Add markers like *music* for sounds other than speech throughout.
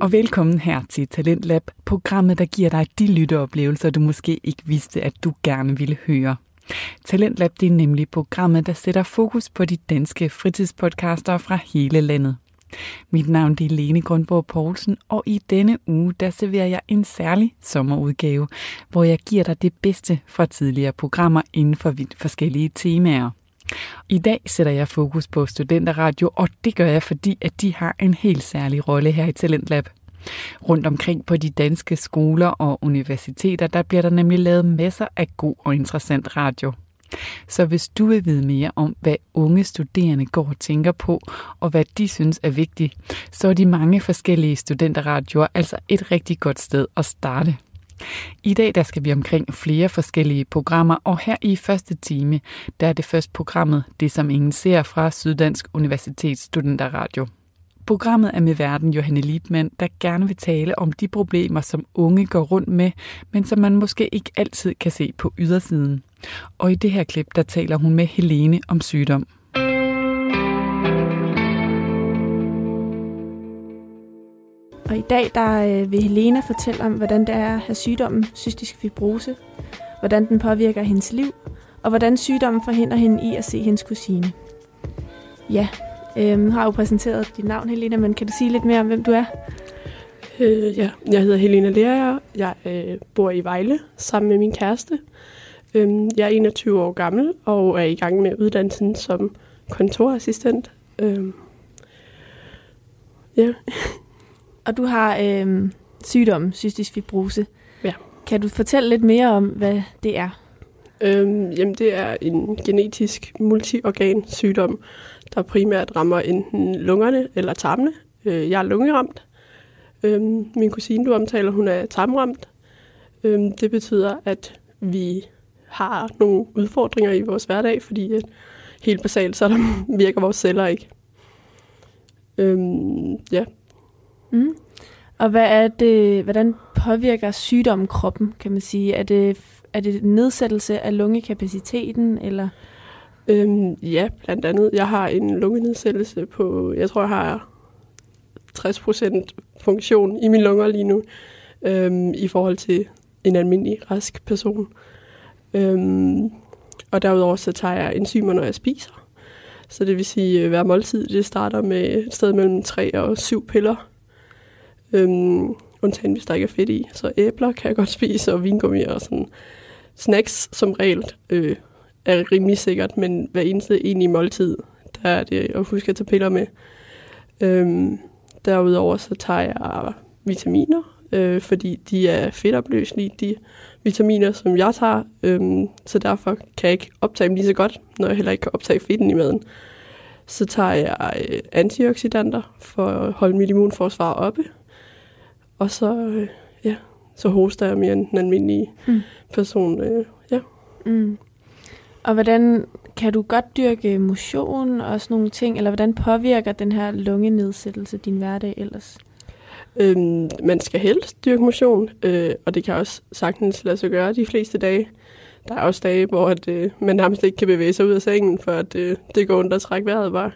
og velkommen her til Talentlab, programmet, der giver dig de lytteoplevelser, du måske ikke vidste, at du gerne ville høre. Talentlab det er nemlig programmet, der sætter fokus på de danske fritidspodcaster fra hele landet. Mit navn er Lene Grundborg Poulsen, og i denne uge der serverer jeg en særlig sommerudgave, hvor jeg giver dig det bedste fra tidligere programmer inden for vidt forskellige temaer. I dag sætter jeg fokus på studenterradio, og det gør jeg, fordi at de har en helt særlig rolle her i Talentlab. Rundt omkring på de danske skoler og universiteter, der bliver der nemlig lavet masser af god og interessant radio. Så hvis du vil vide mere om, hvad unge studerende går og tænker på, og hvad de synes er vigtigt, så er de mange forskellige studenterradioer altså et rigtig godt sted at starte. I dag der skal vi omkring flere forskellige programmer, og her i første time, der er det første programmet, det som ingen ser fra Syddansk Universitets Studenterradio. Programmet er med verden Johanne Liebmann, der gerne vil tale om de problemer, som unge går rundt med, men som man måske ikke altid kan se på ydersiden. Og i det her klip, der taler hun med Helene om sygdom. Og i dag der øh, vil Helena fortælle om, hvordan det er at have sygdommen cystisk fibrose, hvordan den påvirker hendes liv, og hvordan sygdommen forhindrer hende i at se hendes kusine. Ja, øhm, har jo præsenteret dit navn, Helena, men kan du sige lidt mere om, hvem du er? Øh, ja, jeg hedder Helena Lerager. Jeg øh, bor i Vejle sammen med min kæreste. Øh, jeg er 21 år gammel og er i gang med uddannelsen som kontorassistent. Øh, ja. Og du har øh, sygdommen cystisk fibrose. Ja. Kan du fortælle lidt mere om, hvad det er? Øhm, jamen, det er en genetisk multiorgan sygdom, der primært rammer enten lungerne eller tarmene. Øh, jeg er lungeramt. Øhm, min kusine, du omtaler, hun er tarmramt. Øhm, det betyder, at vi har nogle udfordringer i vores hverdag, fordi at helt basalt, så der *laughs* virker vores celler ikke. Øhm, ja, Mm. Og hvad er det, hvordan påvirker sygdommen kroppen, kan man sige? Er det, er det nedsættelse af lungekapaciteten, eller? Øhm, ja, blandt andet. Jeg har en lungenedsættelse på, jeg tror, jeg har 60% funktion i mine lunger lige nu, øhm, i forhold til en almindelig rask person. Øhm, og derudover så tager jeg enzymer, når jeg spiser. Så det vil sige, at hver måltid det starter med et sted mellem 3 og 7 piller. Øhm, undtagen hvis der ikke er fedt i. Så æbler kan jeg godt *laughs* spise, og vingummi og sådan. Snacks som regel øh, er rimelig sikkert, men hver eneste egentlig i måltid, der er det at huske at tage piller med. Øhm, derudover så tager jeg vitaminer, øh, fordi de er fedtopløselige, de vitaminer, som jeg tager. Øhm, så derfor kan jeg ikke optage dem lige så godt, når jeg heller ikke kan optage fedten i maden. Så tager jeg øh, antioxidanter for at holde mit immunforsvar oppe. Og så, øh, ja, så hoster jeg mere end den almindelige mm. person. Øh, ja. Mm. Og hvordan kan du godt dyrke motion og sådan nogle ting, eller hvordan påvirker den her lungenedsættelse din hverdag ellers? Øhm, man skal helst dyrke motion, øh, og det kan også sagtens lade sig gøre de fleste dage. Der er også dage, hvor at, øh, man nærmest ikke kan bevæge sig ud af sengen, for at øh, det går ondt at trække vejret bare.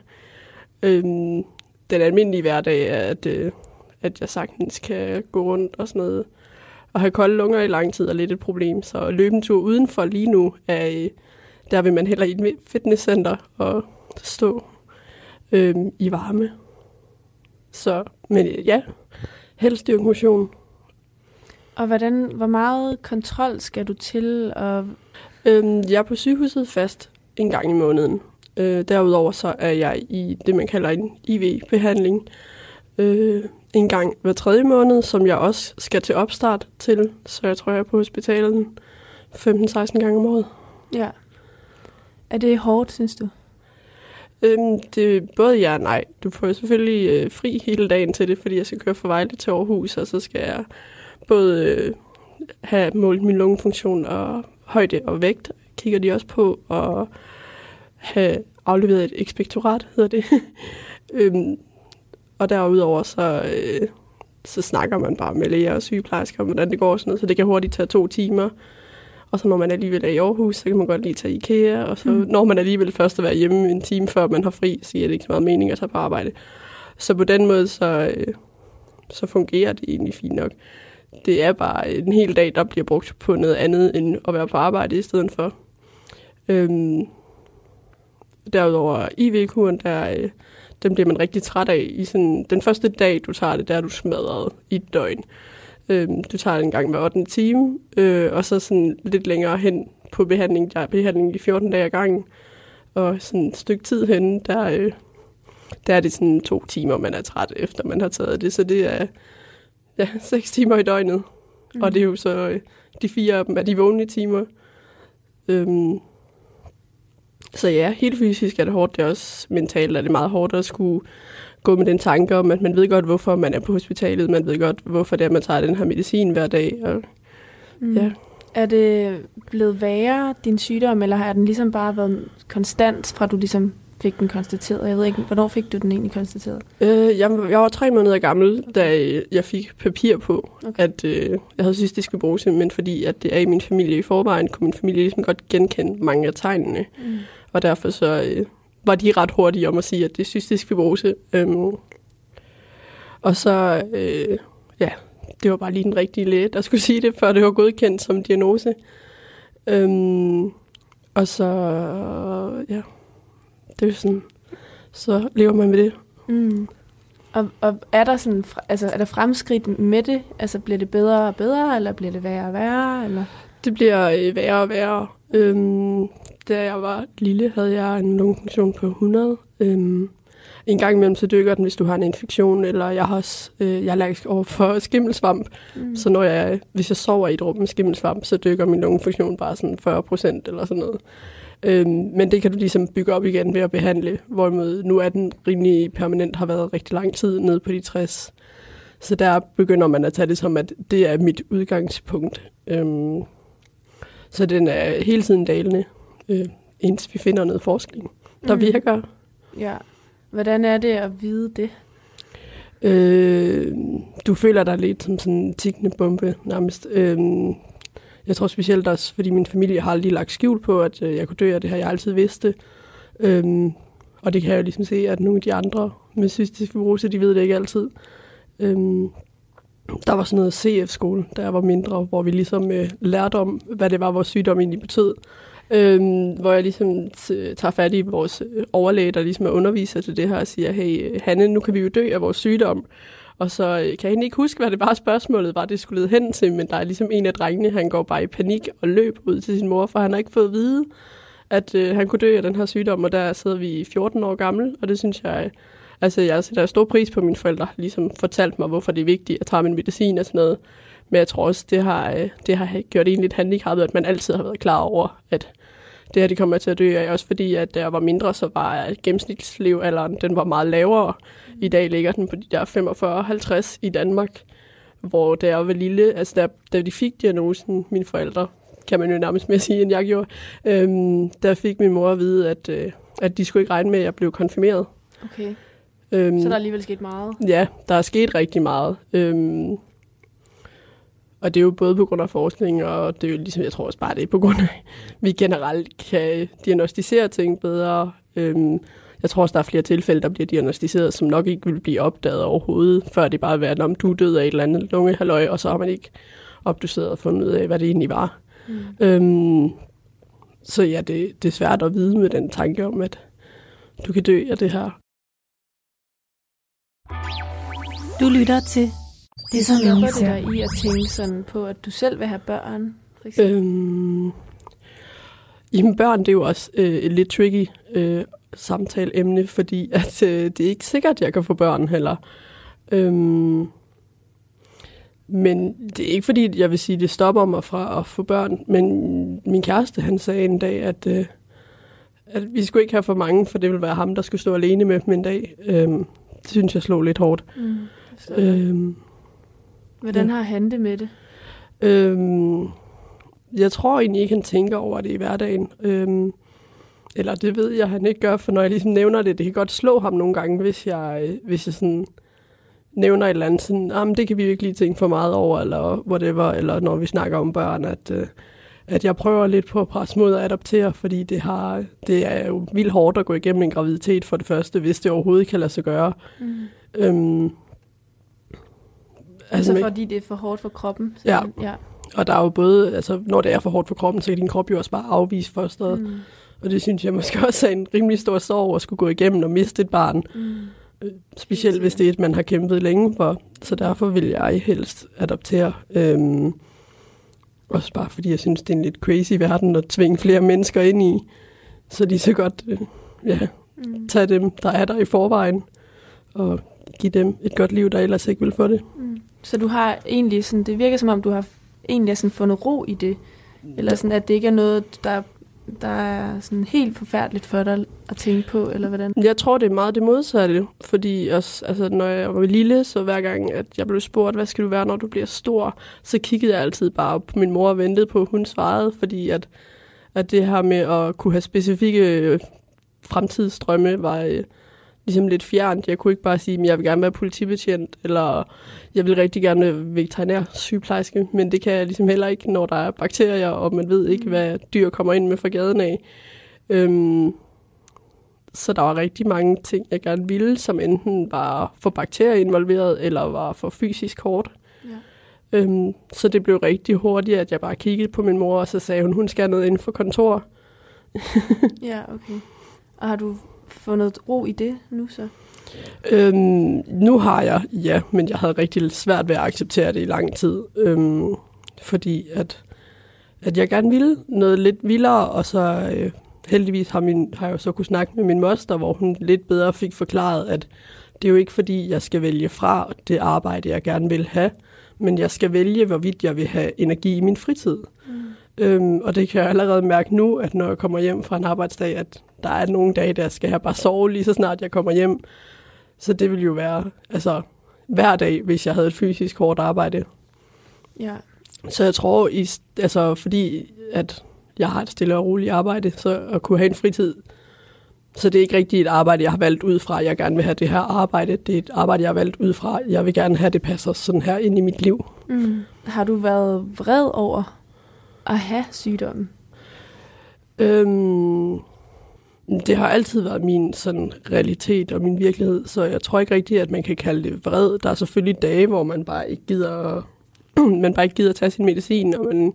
Øhm, den almindelige hverdag er, at øh, at jeg sagtens kan gå rundt og sådan noget. Og have kolde lunger i lang tid er lidt et problem, så løbe en tur udenfor lige nu, er, der vil man heller i et fitnesscenter og stå øhm, i varme. Så, men ja, helst dyrke motion. Og hvordan, hvor meget kontrol skal du til? Og... Øhm, jeg er på sygehuset fast en gang i måneden. Øh, derudover så er jeg i det, man kalder en IV-behandling. Øh, en gang hver tredje måned, som jeg også skal til opstart til. Så jeg tror, jeg er på hospitalet 15-16 gange om året. Ja. Er det hårdt, synes du? Øhm, det er både ja og nej. Du får selvfølgelig øh, fri hele dagen til det, fordi jeg skal køre fra Vejle til Aarhus, og så skal jeg både øh, have målt min lungefunktion og højde og vægt, kigger de også på, og have afleveret et ekspektorat, hedder det. *laughs* øhm, og derudover så, øh, så snakker man bare med læger og sygeplejersker om, hvordan det går, sådan noget, så det kan hurtigt tage to timer. Og så når man alligevel er i Aarhus, så kan man godt lige tage IKEA, og så mm. når man alligevel først at være hjemme en time før man har fri, så giver det ikke så meget mening at tage på arbejde. Så på den måde, så, øh, så fungerer det egentlig fint nok. Det er bare en hel dag, der bliver brugt på noget andet, end at være på arbejde i stedet for. Øhm, derudover IV-kuren, der, øh, den bliver man rigtig træt af. I sådan, den første dag, du tager det, der er du smadret i et døgn. Øhm, du tager det en gang hver 8. time, øh, og så sådan lidt længere hen på behandling, der er behandling i 14 dage ad gangen. Og sådan et stykke tid hen, der, øh, der er det sådan to timer, man er træt, efter man har taget det. Så det er ja, seks timer i døgnet. Mm. Og det er jo så, øh, de fire af dem er de vågne timer. Øhm, så ja, helt fysisk er det hårdt. Det er også mentalt er det meget hårdt at skulle gå med den tanke om, at man ved godt, hvorfor man er på hospitalet. Man ved godt, hvorfor det er, man tager den her medicin hver dag. Og, mm. ja. Er det blevet værre, din sygdom, eller har den ligesom bare været konstant, fra du ligesom fik den konstateret? Jeg ved ikke, hvornår fik du den egentlig konstateret? Øh, jeg, jeg var tre måneder gammel, da jeg fik papir på, okay. at øh, jeg havde cystisk fibrose, men fordi at det er i min familie i forvejen, kunne min familie ligesom godt genkende mange af tegnene. Mm. Og derfor så øh, var de ret hurtige om at sige, at det er cystisk fibrose. Øhm, og så, øh, ja, det var bare lige den rigtige læge, der skulle *laughs* sige det, før det var godkendt som diagnose. Øhm, og så, ja, det er sådan, så lever man med det. Mm. Og, og er der sådan, altså er der fremskridt med det? Altså bliver det bedre og bedre, eller bliver det værre og værre? Eller? Det bliver øh, værre og værre. Øhm, da jeg var lille, havde jeg en lungefunktion på 100. Øhm, en gang imellem så dykker den, hvis du har en infektion, eller jeg har også, øh, jeg er allergisk over for *laughs* skimmelsvamp. Mm. Så når jeg, hvis jeg sover i et rum med skimmelsvamp, så dykker min lungefunktion bare sådan 40 procent eller sådan noget. Øhm, men det kan du ligesom bygge op igen ved at behandle, hvorimod nu er den rimelig permanent, har været rigtig lang tid nede på de 60. Så der begynder man at tage det som, at det er mit udgangspunkt. Øhm, så den er hele tiden dalende, øh, indtil vi finder noget forskning, der mm. virker. Ja. Hvordan er det at vide det? Øh, du føler dig lidt som sådan en tikkende bombe nærmest. Øh, jeg tror specielt også, fordi min familie har aldrig lagt skjul på, at øh, jeg kunne dø, og det har jeg altid vidste. Øhm, og det kan jeg jo ligesom se, at nogle af de andre med cystisk fibrose, de ved det ikke altid. Øhm, der var sådan noget CF-skole, da jeg var mindre, hvor vi ligesom øh, lærte om, hvad det var, vores sygdom egentlig betød. Øhm, hvor jeg ligesom tager fat i vores øh, overlæge, der ligesom er underviser til det her, og siger, hey øh, Hanne, nu kan vi jo dø af vores sygdom. Og så øh, kan jeg egentlig ikke huske, hvad det var spørgsmålet var, det skulle lede hen til, men der er ligesom en af drengene, han går bare i panik og løb ud til sin mor, for han har ikke fået at vide, at øh, han kunne dø af den her sygdom, og der sidder vi 14 år gammel, og det synes jeg, altså jeg sætter stor pris på, at mine forældre ligesom fortalt mig, hvorfor det er vigtigt at tage min medicin og sådan noget. Men jeg tror også, det har, øh, det har gjort en lidt handicappet, at man altid har været klar over, at det her de kommer til at dø af, også fordi, at da jeg var mindre, så var gennemsnitslevealderen, den var meget lavere. I dag ligger den på de der 45-50 i Danmark, hvor da jeg var lille, altså da, da de fik diagnosen, mine forældre, kan man jo nærmest mere sige, end jeg gjorde, øhm, der fik min mor at vide, at, øh, at de skulle ikke regne med, at jeg blev konfirmeret. Okay. Øhm, så der er alligevel sket meget? Ja, der er sket rigtig meget. Øhm, og det er jo både på grund af forskning, og det er jo ligesom, jeg tror også bare, det er på grund af, at *laughs* vi generelt kan diagnostisere ting bedre. Øhm, jeg tror også, der er flere tilfælde, der bliver diagnostiseret, som nok ikke vil blive opdaget overhovedet, før det bare været, om du er død af et eller andet lungehaløj, og så har man ikke opdoseret og fundet ud af, hvad det egentlig var. Mm. Øhm, så ja, det, det er svært at vide med den tanke om, at du kan dø af det her. Du lytter til det, som jeg det dig i at tænke sådan på, at du selv vil have børn? For eksempel? øhm, jamen børn, det er jo også øh, et lidt tricky øh, samtaleemne, fordi at, øh, det er ikke sikkert, at jeg kan få børn heller. Øhm, men det er ikke fordi, jeg vil sige, det stopper mig fra at få børn. Men min kæreste, han sagde en dag, at, øh, at vi skulle ikke have for mange, for det ville være ham, der skulle stå alene med dem en dag. Øhm, det synes jeg slog lidt hårdt. Mm, øhm, Hvordan har han det med det? Øhm, jeg tror egentlig ikke, han tænker over det i hverdagen. Øhm, eller det ved jeg, han ikke gør, for når jeg ligesom nævner det, det kan godt slå ham nogle gange, hvis jeg, hvis jeg sådan nævner et eller andet, sådan, ah, men det kan vi virkelig lige tænke for meget over, eller whatever, eller når vi snakker om børn, at, øh, at jeg prøver lidt på at presse mod at adoptere, fordi det, har, det er jo vildt hårdt at gå igennem en graviditet for det første, hvis det overhovedet kan lade sig gøre. Mm. Øhm, Altså med- fordi det er for hårdt for kroppen? Ja. ja. Og der er jo både, altså når det er for hårdt for kroppen, så kan din krop jo også bare afvise fosteret. Mm. Og det synes jeg måske også er en rimelig stor sorg at skulle gå igennem og miste et barn. Mm. Specielt hvis det er et, man har kæmpet længe for. Så derfor vil jeg helst adoptere. Øhm, også bare fordi jeg synes, det er en lidt crazy verden at tvinge flere mennesker ind i. Så de så godt øh, ja, Mm. tage dem, der er der i forvejen, og give dem et godt liv, der ellers ikke vil få det. Mm. Så du har egentlig sådan, det virker som om, du har egentlig sådan fundet ro i det. Eller sådan, at det ikke er noget, der, der er sådan helt forfærdeligt for dig at tænke på, eller hvordan? Jeg tror, det er meget det modsatte, fordi også, altså, når jeg var lille, så hver gang, at jeg blev spurgt, hvad skal du være, når du bliver stor, så kiggede jeg altid bare på min mor og ventede på, at hun svarede, fordi at, at det her med at kunne have specifikke fremtidsdrømme var øh, ligesom lidt fjernt. Jeg kunne ikke bare sige, at jeg vil gerne være politibetjent, eller jeg vil rigtig gerne være veterinær sygeplejerske, men det kan jeg ligesom heller ikke, når der er bakterier, og man ved ikke, hvad dyr kommer ind med fra gaden af. Øhm, så der var rigtig mange ting, jeg gerne ville, som enten var for bakterier involveret, eller var for fysisk hårdt. Ja. Øhm, så det blev rigtig hurtigt, at jeg bare kiggede på min mor, og så sagde hun, hun skal noget inden for kontor. Ja, okay. Og har du fundet ro i det nu så? Øhm, nu har jeg, ja, men jeg havde rigtig svært ved at acceptere det i lang tid. Øhm, fordi at, at jeg gerne ville noget lidt vildere, og så øh, heldigvis har, min, har jeg jo så kunne snakke med min moster, hvor hun lidt bedre fik forklaret, at det er jo ikke fordi, jeg skal vælge fra det arbejde, jeg gerne vil have, men jeg skal vælge, hvorvidt jeg vil have energi i min fritid. Øhm, og det kan jeg allerede mærke nu, at når jeg kommer hjem fra en arbejdsdag, at der er nogle dage, der skal jeg bare sove lige så snart jeg kommer hjem. Så det ville jo være altså, hver dag, hvis jeg havde et fysisk hårdt arbejde. Ja. Så jeg tror, i, altså, fordi at jeg har et stille og roligt arbejde, så at kunne have en fritid, så det er ikke rigtigt et arbejde, jeg har valgt ud fra, jeg gerne vil have det her arbejde. Det er et arbejde, jeg har valgt ud fra, jeg vil gerne have, det passer sådan her ind i mit liv. Mm. Har du været vred over at have sygdommen? Øhm, det har altid været min sådan, realitet og min virkelighed, så jeg tror ikke rigtigt, at man kan kalde det vred. Der er selvfølgelig dage, hvor man bare ikke gider, *clears throat* man bare ikke gider at tage sin medicin, og man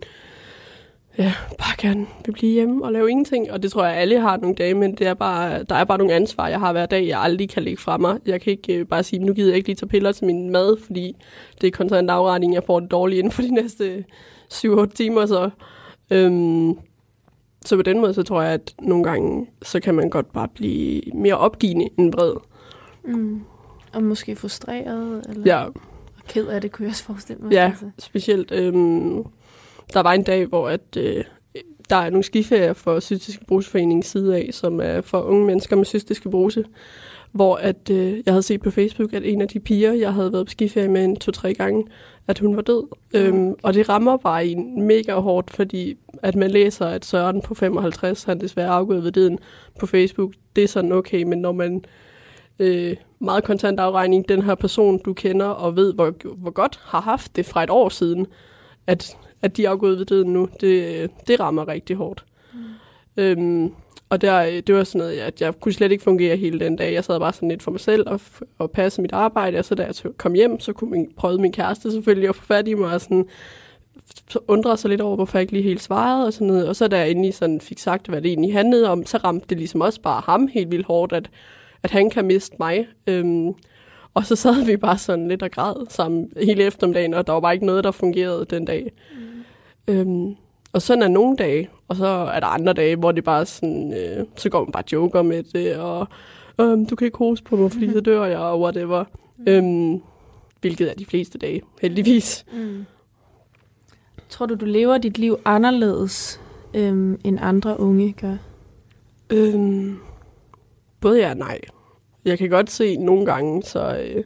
ja, bare gerne vil blive hjemme og lave ingenting. Og det tror jeg, alle har nogle dage, men det er bare, der er bare nogle ansvar, jeg har hver dag, jeg aldrig kan lægge fra mig. Jeg kan ikke øh, bare sige, nu gider jeg ikke lige tage piller til min mad, fordi det er konstant afretning, jeg får det dårligt inden for de næste 7-8 timer. Så, øhm, så på den måde, så tror jeg, at nogle gange, så kan man godt bare blive mere opgivende end vred. Mm. Og måske frustreret, eller Ja, og ked af det, kunne jeg også forestille mig. Ja, Altså. specielt. Øhm, der var en dag, hvor at, øh, der er nogle skiferier for Cystisk Bruseforeningens side af, som er for unge mennesker med cystisk bruse, hvor at, øh, jeg havde set på Facebook, at en af de piger, jeg havde været på skiferie med en to-tre gange, at hun var død. Øhm, og det rammer bare en mega hårdt, fordi at man læser, at Søren på 55, han desværre afgået ved døden på Facebook, det er sådan okay, men når man øh, meget kontant afregning, den her person, du kender og ved, hvor, hvor godt har haft det fra et år siden, at, at de er afgået ved døden nu, det, det rammer rigtig hårdt. Mm. Øhm, og der, det var sådan noget, at jeg kunne slet ikke fungere hele den dag. Jeg sad bare sådan lidt for mig selv og, og passede mit arbejde, og så da jeg kom hjem, så kunne min, prøvede min kæreste selvfølgelig at få fat i mig og sådan, så undrede sig lidt over, hvorfor jeg ikke lige helt svarede og sådan noget. Og så da jeg endelig sådan fik sagt, hvad det egentlig handlede om, så ramte det ligesom også bare ham helt vildt hårdt, at, at han kan miste mig. Øhm, og så sad vi bare sådan lidt og græd sammen hele eftermiddagen, og der var bare ikke noget, der fungerede den dag. Mm. Øhm, og sådan er nogle dage, og så er der andre dage, hvor det bare sådan, øh, så går man bare joker med det, og øhm, du kan ikke hoste på mig, fordi så dør jeg, og whatever. Mm. Øhm, hvilket er de fleste dage, heldigvis. Mm. Tror du, du lever dit liv anderledes, øhm, end andre unge gør? Øhm, både ja og nej. Jeg kan godt se nogle gange, så, øh,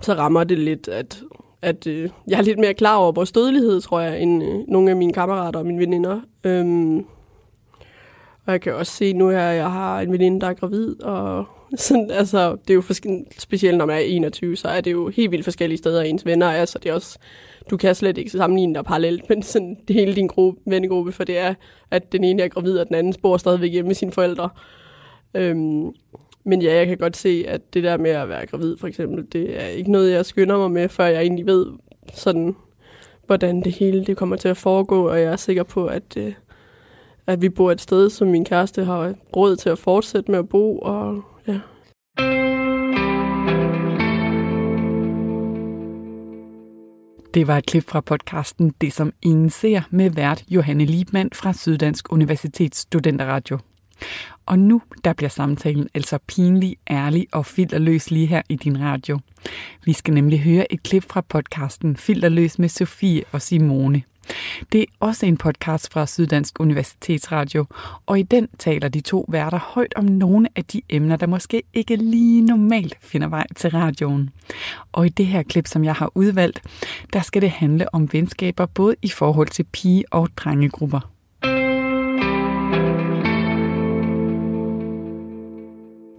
så rammer det lidt, at, at øh, jeg er lidt mere klar over vores dødelighed, tror jeg, end øh, nogle af mine kammerater og mine veninder. Øhm, og jeg kan også se nu her, at jeg har en veninde, der er gravid, og *laughs* sådan, altså, det er jo forske- specielt, når man er 21, så er det jo helt vildt forskellige steder, ens venner er, så det er også, du kan slet ikke sammenligne dig parallelt, men *laughs* sådan det hele din gruppe, vennegruppe, for det er, at den ene er gravid, og den anden bor stadigvæk hjemme med sine forældre. Øhm, men ja, jeg kan godt se, at det der med at være gravid, for eksempel, det er ikke noget, jeg skynder mig med, før jeg egentlig ved, sådan, hvordan det hele det kommer til at foregå, og jeg er sikker på, at, øh, at vi bor et sted, som min kæreste har råd til at fortsætte med at bo, og ja. Det var et klip fra podcasten Det som ingen ser med vært Johanne Liebmann fra Syddansk Universitets Studenterradio. Og nu der bliver samtalen altså pinlig, ærlig og filterløs lige her i din radio. Vi skal nemlig høre et klip fra podcasten Filterløs med Sofie og Simone. Det er også en podcast fra Syddansk Universitetsradio, og i den taler de to værter højt om nogle af de emner, der måske ikke lige normalt finder vej til radioen. Og i det her klip, som jeg har udvalgt, der skal det handle om venskaber både i forhold til pige- og drengegrupper.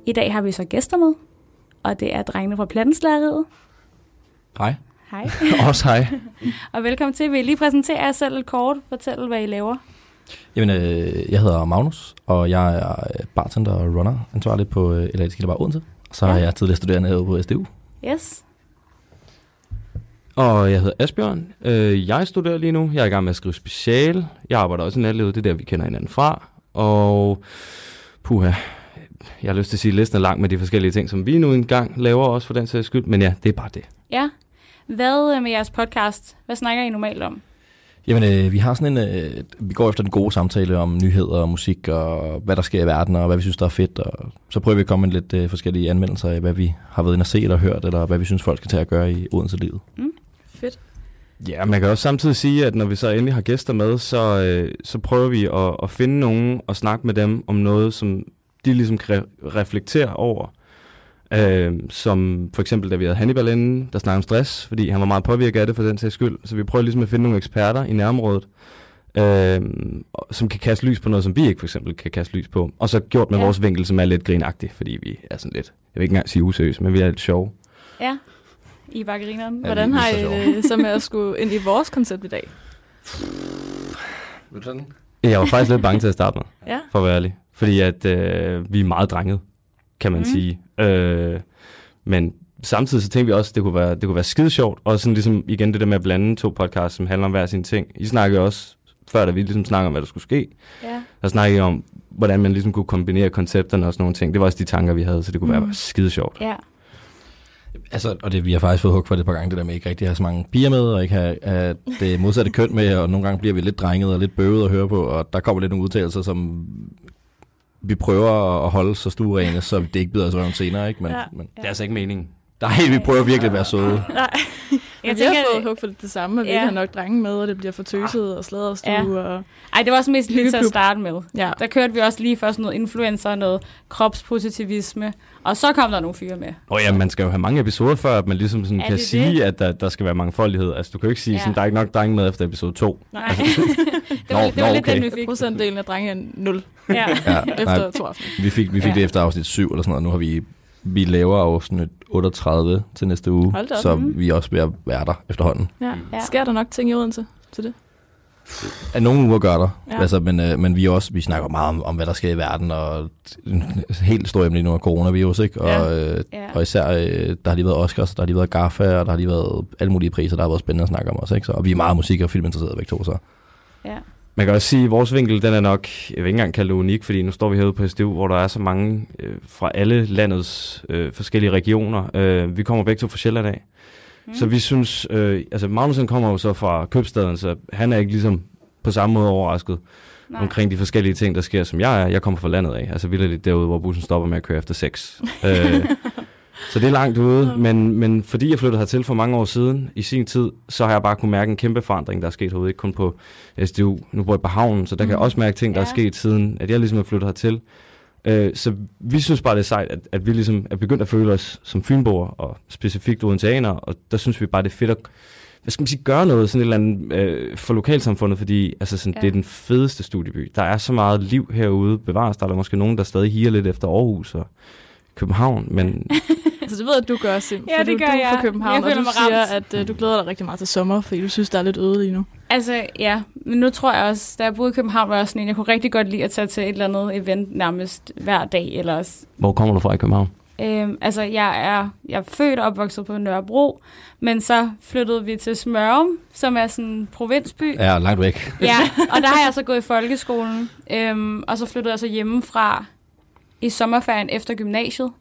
I dag har vi så gæster med, og det er drengene fra Plattenslageriet. Hej. Hej. *laughs* Også hej. *laughs* og velkommen til. Vil I lige præsentere jer selv lidt kort? Fortæl, hvad I laver. Jamen, øh, jeg hedder Magnus, og jeg er bartender og runner ansvarlig på øh, Electric Bar Odense. Så ja. er jeg tidligere studerende på SDU. Yes. Og jeg hedder Asbjørn. Øh, jeg studerer lige nu. Jeg er i gang med at skrive special. Jeg arbejder også i natlivet. Det er der, vi kender hinanden fra. Og puha, jeg har lyst til at sige, at listen er lang med de forskellige ting, som vi nu engang laver også for den sags skyld. Men ja, det er bare det. Ja. Hvad øh, med jeres podcast? Hvad snakker I normalt om? Jamen, øh, vi har sådan en, øh, vi går efter den gode samtale om nyheder og musik og hvad der sker i verden og hvad vi synes, der er fedt. Og så prøver vi at komme med lidt øh, forskellige anmeldelser af, hvad vi har været inde og se eller hørt, eller hvad vi synes, folk skal tage at gøre i Odense-livet. Mm. Fedt. Ja, man kan også samtidig sige, at når vi så endelig har gæster med, så, øh, så prøver vi at, at finde nogen og snakke med dem om noget, som de ligesom kan re- reflektere over. Øh, som for eksempel, da vi havde Hannibal inde, der snakkede om stress, fordi han var meget påvirket af det for den sags skyld. Så vi prøver ligesom at finde nogle eksperter i nærområdet, øh, som kan kaste lys på noget, som vi ikke for eksempel kan kaste lys på. Og så gjort med Ja. vores vinkel, som er lidt grinagtig, fordi vi er sådan lidt, jeg vil ikke engang sige useriøse, men vi er lidt sjove. Ja. I bakkeringerne. Ja, Hvordan har I det så med at skulle ind i vores koncept i dag? Vil du sådan? Jeg var faktisk lidt bange til at starte med. Ja. for at være ærlig. Fordi at øh, vi er meget drenget, kan man Mm. sige. Øh, men samtidig så tænkte vi også, at det kunne være, det kunne være skide sjovt. Og sådan ligesom igen det der med at blande to podcasts, som handler om hver sin ting. I snakkede også, før da vi ligesom snakkede om, hvad der skulle ske. Ja. Der snakkede I om, hvordan man ligesom kunne kombinere koncepterne og sådan nogle ting. Det var også de tanker, vi havde, så det kunne Mm. mm. være skide sjovt. Ja. Altså, og det, vi har faktisk fået hug for det et par gange, det der med ikke rigtig at have så mange piger med, og ikke have, have det modsatte køn med, og nogle gange bliver vi lidt drenget og lidt bøvet at høre på, og der kommer lidt nogle udtalelser, som vi prøver at holde så stuerene, så det ikke bider os røven senere, ikke? Men, Ja. ja. men Det er altså ikke meningen. nej, vi prøver virkelig at være søde. Nej. Jeg vi har tænker, fået hug for det samme, at vi Ja. ikke har nok drenge med, og det bliver for tøset og sladderstue. Ja. Og... ej, det var også mest lige til at starte med. Ja. Der kørte vi også lige først noget influencer, noget kropspositivisme, og så kom der nogle fyre med. Og ja, man skal jo have mange episoder, før at man ligesom sådan Er kan det sige, det? at der, der skal være mangfoldighed. Altså, du kan jo ikke sige, Ja. ja. sådan, der er ikke nok drenge med efter episode 2. Nej. det var, Nå, det var nå, lidt okay. den, vi fik. Procentdelen af drenge er 0 Ja. *laughs* Ja, efter nej, to aftener. vi fik, vi fik ja. det efter afsnit 7 eller sådan noget. Nu har vi, vi laver afsnit 38 til næste uge, Hold så Mhm. vi er også ved at være der efterhånden. Ja. Ja. Sker der nok ting i Odense til det? At nogle uger gør der, Ja. altså, men, øh, men vi også, vi snakker meget om, om, hvad der sker i verden, og en helt stor emne lige nu er coronavirus, ikke? Og, Ja. øh, Ja. og især, øh, der har lige været Oscars, der har lige været GAFA, og der har lige været alle mulige priser, der har været spændende at snakke om også, ikke? Så, og vi er meget musik- og filminteresserede begge to, så. Ja. Man kan også sige, at vores vinkel, den er nok, jeg vil ikke engang kalde det unik, fordi nu står vi herude på SDU, hvor der er så mange øh, fra alle landets øh, forskellige regioner. Øh, vi kommer begge to fra Sjælland af. Mm. Så vi synes, øh, altså Magnussen kommer jo så fra købstaden, så han er ikke ligesom på samme måde overrasket Nej. omkring de forskellige ting, der sker, som jeg er. Jeg kommer fra landet af, altså vildt derude, hvor bussen stopper med at køre efter seks. øh, *laughs* så det er langt ude, men, men fordi jeg flyttede hertil for mange år siden, i sin tid, så har jeg bare kunne mærke en kæmpe forandring, der er sket herude, ikke kun på SDU. Nu bor jeg på havnen, så der mm. kan jeg også mærke ting, der Ja. er sket siden, at jeg ligesom er flyttet hertil. Øh, så vi synes bare, det er sejt, at, at vi ligesom er begyndt at føle os som fynboer, og specifikt odenseaner, og der synes vi bare, det er fedt at hvad skal man sige, gøre noget sådan et eller andet øh, for lokalsamfundet, fordi altså sådan, Ja. ja. det er den fedeste studieby. Der er så meget liv herude. Bevares, der er der måske nogen, der stadig higer lidt efter Aarhus og København, men *laughs* Altså, det ved jeg, at du gør, Sim. Ja, for det du, gør du er jeg. fra København, Jeg og du mig siger, ramt. at uh, du glæder dig rigtig meget til sommer, fordi du synes, der er lidt øde lige nu. Altså, ja. Men nu tror jeg også, da jeg boede i København, var jeg også sådan en, jeg kunne rigtig godt lide at tage til et eller andet event nærmest hver dag ellers. Hvor kommer du fra i København? Øhm, altså, jeg er, jeg er født og opvokset på Nørrebro, men så flyttede vi til Smørum, som er sådan en provinsby. Ja, langt væk. Ja, *laughs* og der har jeg så gået i folkeskolen, øhm, og så flyttede jeg så hjemmefra i sommerferien efter gymnasiet.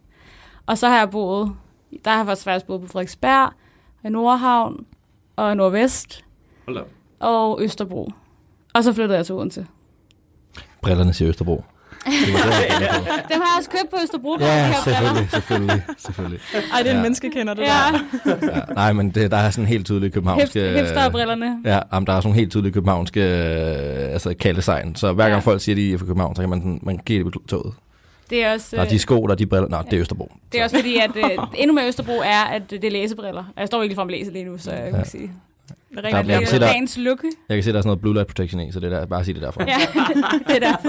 Og så har jeg boet, der har jeg faktisk boet på Frederiksberg, i Nordhavn og Nordvest Hold op. og Østerbro. Og så flyttede jeg til Odense. Brillerne siger Østerbro. Det var. *laughs* Dem har jeg også købt på Østerbro. Ja, selvfølgelig, selvfølgelig, selvfølgelig. Ej, det er en Ja. menneskekender, det Ja, der. Ja, nej, men det, der er sådan helt tydelige københavnske... Hip, hipsterbrillerne. Ja, jamen, der er sådan helt tydelige københavnske øh, altså kaldesegn. Så hver gang Ja. folk siger, de er fra København, så kan man, man give det på toget. Det er også... Der er øh, de sko, der er de briller. Nå, det er Østerbro. Det er også fordi, at øh, endnu mere Østerbro er, at det er læsebriller. Og Jeg står ikke frem læse lige nu, så jeg kan Ja. sige. Det Der ringer er- lige. jeg kan se, der- dagens lukke. Jeg kan se, der er sådan noget blue light protection i, så det er der, bare sige det derfra. Ja, *laughs* det er derfor.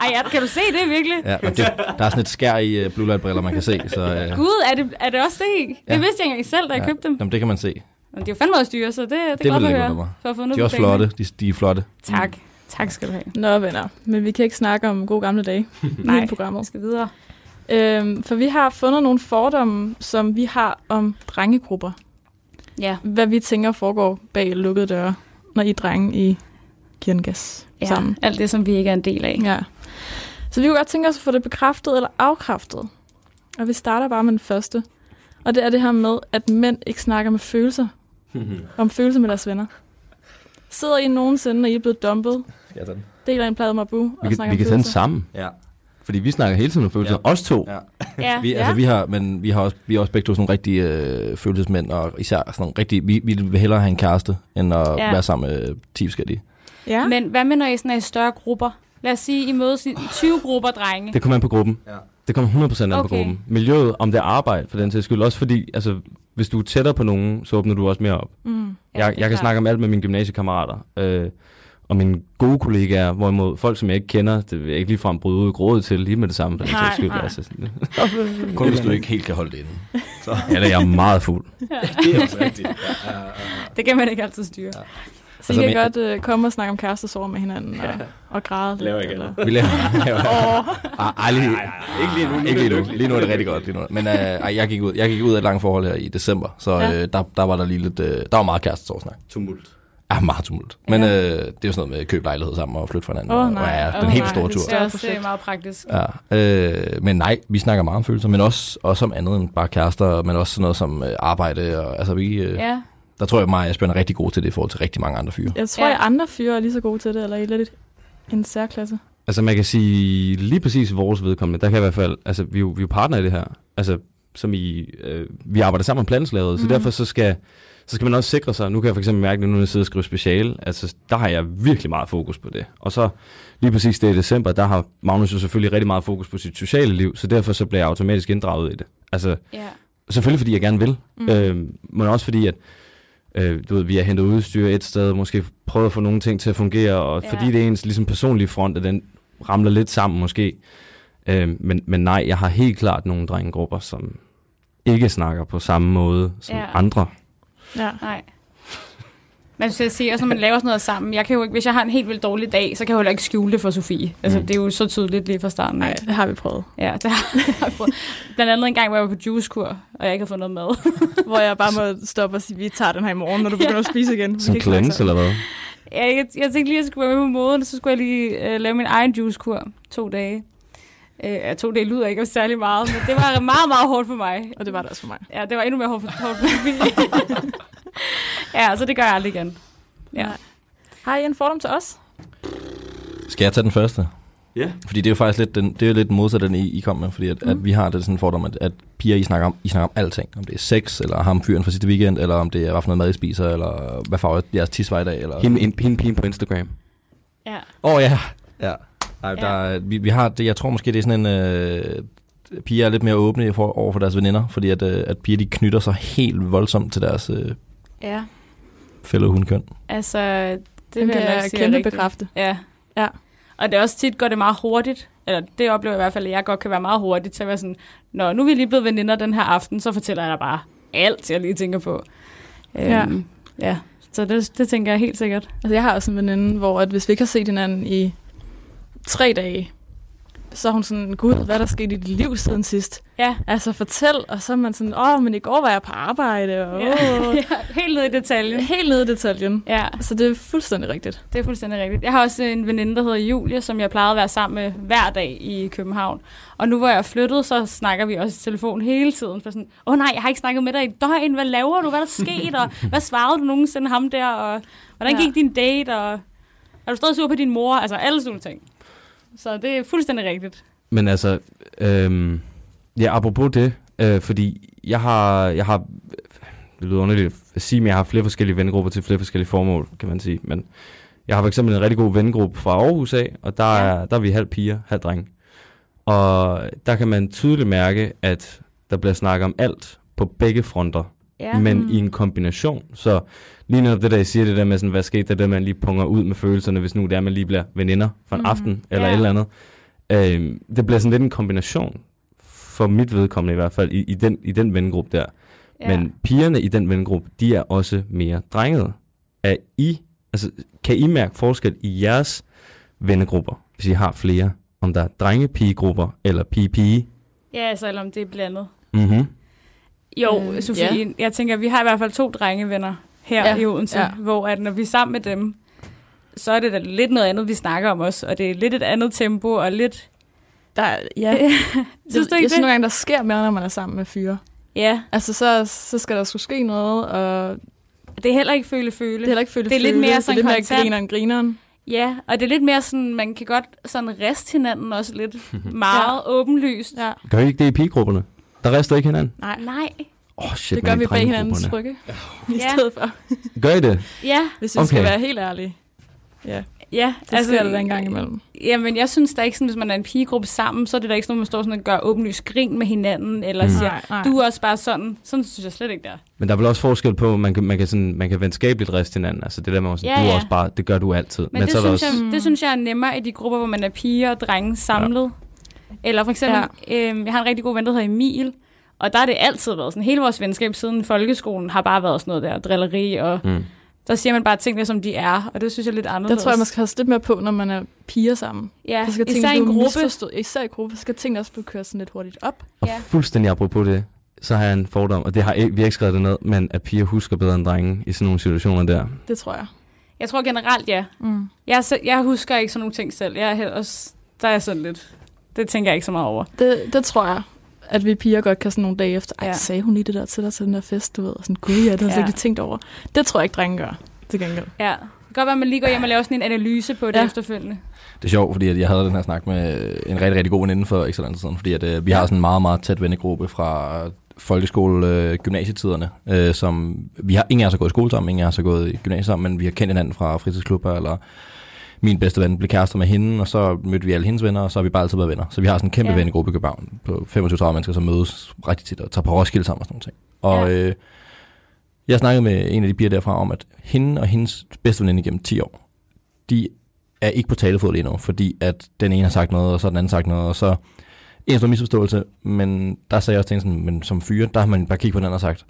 Ej, ja, kan du se det virkelig? Ja, men det, der er sådan et skær i uh, blue light briller, man kan se. Så, uh, Gud, er det, er det også det i? Det Ja. vidste jeg ikke engang selv, da jeg ja, købte dem. Jamen, det kan man se. Men det er jo fandme at styre, så det, det, Det er godt at høre. For at få noget De er også flotte. De, de er flotte. Tak. Tak skal du have. Nå, venner. Men vi kan ikke snakke om gode gamle dage *laughs* Nej, i programmet. vi skal videre. Øhm, for vi har fundet nogle fordomme, som vi har om drengegrupper. Ja. Hvad vi tænker foregår bag lukkede døre, når I er drenge i Kirngas ja. sammen. Alt det, som vi ikke er en del af. Ja. Så vi kunne godt tænke os at få det bekræftet eller afkræftet. Og vi starter bare med den første. Og det er det her med, at mænd ikke snakker med følelser. *laughs* om følelser med deres venner. Sidder I nogensinde, når I er blevet dumpet, Ja, den. deler en plade mabu Vi og kan, snakker vi kan sende følelser? sammen. Ja. Fordi vi snakker hele tiden om følelser. Ja. Os to. Ja. Ja. *laughs* Vi, altså, vi har, men vi har også, vi er også begge to sådan nogle rigtige øh, følelsesmænd, og især sådan nogle rigtige, vi, vi vil hellere have en kæreste, end at Ja. være sammen med 10 forskellige. Ja. Men hvad med, når I sådan er i større grupper? Lad os sige, I mødes i 20 grupper drenge. Det kommer an på gruppen. Ja. Det kommer 100% an på Okay. gruppen. Miljøet, om det er arbejde, for den sags skyld. Også fordi, altså, hvis du er tættere på nogen, så åbner du også mere op. Mm. Ja, jeg, jeg kan klart. snakke om alt med mine gymnasiekammerater. Øh, og mine gode kollegaer, hvorimod folk, som jeg ikke kender, det vil jeg ikke ligefrem bryde ud i grådet til lige med det samme, Nej, nej. Altså, *laughs* Kun hvis du ikke helt kan holde det inde. Så. eller jeg er meget fuld. det er også rigtigt. Det kan man ikke altid styre. Så Altså, I kan men- godt øh, komme og snakke om kærestesår med hinanden og, og græde lidt. Laver ikke eller? Vi laver, laver ah, ej, lige, ikke lige nu. Ikke lige nu. Lige nu er det rigtig godt. Lige nu. Men øh, ej, jeg, gik ud, jeg gik ud af et langt forhold her i december, så Ja. øh, der, der var der lige lidt, øh, der var meget kærestesårsnak. Tumult. Ja, meget tumult. Men Ja. øh, det er jo sådan noget med at købe lejlighed sammen og flytte fra hinanden. Og, nej. ja, den Åh, helt nej, store det tur. er Det er Større også meget praktisk. Ja, øh, men nej, vi snakker meget om følelser, men også, også om andet end bare kærester, men også sådan noget som øh, arbejde. Og, altså, vi, øh, ja. Der tror jeg, at mig og Asbjørn er rigtig gode til det i forhold til rigtig mange andre fyre. Jeg tror, Ja. at andre fyre er lige så gode til det, eller I lidt en særklasse. Altså man kan sige, lige præcis vores vedkommende, der kan jeg i hvert fald, altså vi er jo, vi er jo partner i det her. Altså som i, øh, vi arbejder sammen om planslaget, så Mhm. derfor så skal, så skal man også sikre sig, nu kan jeg for eksempel mærke, nu når jeg sidder og skriver speciale, altså der har jeg virkelig meget fokus på det. Og så lige præcis det i december, der har Magnus jo selvfølgelig rigtig meget fokus på sit sociale liv, så derfor så bliver jeg automatisk inddraget i det. Altså Ja. selvfølgelig fordi jeg gerne vil, Mm. mm. øh, men også fordi at øh, du ved, vi har hentet udstyr et sted, måske prøvet at få nogle ting til at fungere, og Ja. fordi det er ens ligesom, personlige front, at den ramler lidt sammen måske. Øh, men, men nej, jeg har helt klart nogle drengegrupper, som ikke snakker på samme måde som ja. andre. Ja. Nej. Men skal jeg sige, også når man laver sådan noget sammen, jeg kan jo ikke, hvis jeg har en helt vildt dårlig dag, så kan jeg jo heller ikke skjule det for Sofie. Altså, Mm. det er jo så tydeligt lige fra starten Nej, af. det har vi prøvet. Ja, det har *laughs* jeg fået. Blandt andet en gang, hvor jeg var på juicekur, og jeg ikke havde fået noget mad. *laughs* Hvor jeg bare må stoppe og sige, vi tager den her i morgen, når du begynder at spise igen. Vi Som cleanse, eller hvad? Ja, jeg, jeg tænkte lige, at jeg skulle være med på moden, og så skulle jeg lige øh, lave min egen juicekur to dage. Øh, ja, to dage lyder ikke særlig meget, men det var meget, meget hårdt for mig. Og det var det også for mig. Ja, det var endnu mere hårdt for, hårdt for Sofie. *laughs* ja, så det gør jeg aldrig igen. Ja. Nej. Har I en fordom til os? Skal jeg tage den første? Ja. Fordi det er jo faktisk lidt, den, det er jo lidt modsat, den I, I kom med, fordi at, mm. at vi har det sådan en fordom, at, at piger, I snakker, om, I snakker om alting. Om det er sex, eller ham fyren fra sidste weekend, eller om det er, hvad for noget mad I spiser, eller hvad farve jeres tis var i dag. Eller... Hende, hende, hende pigen på Instagram. ja. Åh oh, ja. ja. Ej, Ja. Der, er- vi, vi har det, jeg tror måske, det er sådan en... Øh, piger er lidt mere åbne i for, over for deres veninder, fordi at, øh, at piger de knytter sig helt voldsomt til deres øh, Ja, fælde hundkøn. altså, det Det vil jeg jeg er kæmpe rigtigt. bekræfte. Ja. Ja. Og det er også tit, går det meget hurtigt. Eller det oplever jeg i hvert fald, at jeg godt kan være meget hurtigt til at være sådan, Nå, nu er vi lige blevet veninder den her aften, så fortæller jeg dig bare alt, jeg lige tænker på. Ja. Øhm, ja. Så det, det tænker jeg helt sikkert. Altså, jeg har også en veninde, hvor at hvis vi ikke har set hinanden i tre dage, så er hun sådan, gud, hvad er der sket i dit liv siden sidst? Ja. Altså, fortæl, og så er man sådan, åh, men i går var jeg på arbejde, og Ja. åh, *laughs* ja, helt ned i detaljen. helt nede i detaljen. Ja, Så det er fuldstændig rigtigt. det er fuldstændig rigtigt. Jeg har også en veninde, der hedder Julie, som jeg plejede at være sammen med hver dag i København. Og nu hvor jeg er flyttet, så snakker vi også i telefon hele tiden. For sådan, åh oh, nej, jeg har ikke snakket med dig i døgn. Hvad laver du? Hvad er der sket? Og *laughs* hvad svarede du nogensinde ham der? Og hvordan Ja. gik din date? Og er du stadig sur på din mor? Altså alle sådan nogle ting. Så det er fuldstændig rigtigt. Men altså, øhm, ja, apropos det, øh, fordi jeg har, jeg har, det lyder underligt at sige, men jeg har flere forskellige vennegrupper til flere forskellige formål, kan man sige. Men jeg har for eksempel en rigtig god vennegruppe fra Aarhus af, og der, Ja. er, der er vi halv piger, halv dreng. Og der kan man tydeligt mærke, at der bliver snakket om alt på begge fronter, Ja. men i en kombination. Så lige netop det der, I siger, det der med sådan, hvad skete der, det man lige punger ud med følelserne, hvis nu det er, man lige bliver veninder for en Mhm. aften, eller Ja. et eller andet. Øh, det bliver sådan lidt en kombination, for mit vedkommende i hvert fald, i, i, den, i den vennegruppe der. ja. Men pigerne i den vennegruppe, de er også mere drengede. Er I, altså, kan I mærke forskel i jeres vennegrupper, hvis I har flere? Om der er drenge-pigegrupper eller pige-pige? ja, altså eller om det er blandet. Mm-hmm. Jo, Øh, Sofie, ja. jeg tænker, vi har i hvert fald to drengevenner her Ja, i Odense, ja. hvor at når vi er sammen med dem, så er det da lidt noget andet, vi snakker om også, og det er lidt et andet tempo, og lidt... Der, er- ja, *laughs* Synes du jeg ikke synes det? nogle gange, der sker mere, når man er sammen med fyre. Ja, Altså, så, så skal der skulle ske noget, og det er heller ikke føle-føle. det er heller ikke føle Det er lidt mere det er sådan lidt mere grineren, grineren. Ja, og det er lidt mere sådan, man kan godt sådan riste hinanden også lidt *laughs* meget ja. åbenlyst. Ja. Gør I ikke det i pigegrupperne? Der rester ikke hinanden? Nej, Nej, Åh, oh, shit, det gør vi bag hinandens drengegrupperne. trygge. *laughs* I Ja. stedet for, Gør I det? ja, hvis vi skal Okay. være helt ærlige. Ja, ja. det altså, sker der en gang imellem. Jamen, jeg synes da ikke sådan, hvis man er en pigegruppe sammen, så er det da ikke sådan, at man står sådan og gør åbenlyst grin med hinanden, eller Mm. mm. siger, Nej, nej. du er også bare sådan. Sådan synes jeg slet ikke, der. Men der er vel også forskel på, man kan, man kan, sådan, man kan venskabeligt riste hinanden. Altså det der med, sådan, Ja, du er ja. også bare, det gør du altid. Men, Men det, så synes også, jeg, Mm. det synes jeg er nemmere i de grupper, hvor man er piger og drenge samlet. Ja. Eller for eksempel, ja. øhm, jeg har en rigtig god ven, der hedder Emil, og der har det altid været sådan, hele vores venskab siden folkeskolen har bare været sådan noget der, drilleri, og mm. der siger man bare tingene, som de er, og det synes jeg er lidt Der anderledes. tror jeg, man skal have lidt mere på, når man er piger sammen. ja, Så skal især i en gruppe. Især i gruppe, skal tingene også blive kørt sådan lidt hurtigt op. Og Ja. fuldstændig apropos det, så har jeg en fordom, og det har vi ikke skrevet det ned, men at piger husker bedre end drenge i sådan nogle situationer der. Det tror jeg. Jeg tror generelt, ja. Mm. Jeg, så- jeg husker ikke sådan nogle ting selv. Jeg er også, der er sådan lidt, det tænker jeg ikke så meget over. Det, det tror jeg, at vi piger godt kan sådan nogle dage efter. Ej, Ja. sagde hun lige det der til dig til den der fest, du ved? Og sådan, gud ja, det har jeg Ja. ikke tænkt over. Det tror jeg ikke, drenge gør, til gengæld. Ja. Det kan godt være, at man lige går hjem og laver sådan en analyse på det Ja. efterfølgende. Det er sjovt, fordi at jeg havde den her snak med en rigtig, rigtig god veninde for ikke så lang tid siden, fordi at, øh, vi har sådan en meget, meget tæt vennegruppe fra folkeskole, øh, gymnasietiderne, øh, som vi har ingen af os har gået i skole sammen, ingen af os har gået i gymnasiet sammen, men vi har kendt hinanden fra fritidsklubber, eller min bedste ven blev kærester med hende, og så mødte vi alle hendes venner, og så har vi bare altid været venner. Så vi har sådan en kæmpe Ja. vennegruppe i København på 25-30 mennesker, som mødes rigtig tit og tager på Roskilde sammen og sådan nogle ting. Og Ja. øh, jeg snakkede med en af de piger derfra om, at hende og hendes bedste veninde igennem 10 år, de er ikke på talefod lige nu, fordi at den ene har sagt noget, og så den anden sagt noget, og så en stor misforståelse, men der sagde jeg også ting sådan, men som fyre, der har man bare kigget på den anden og sagt,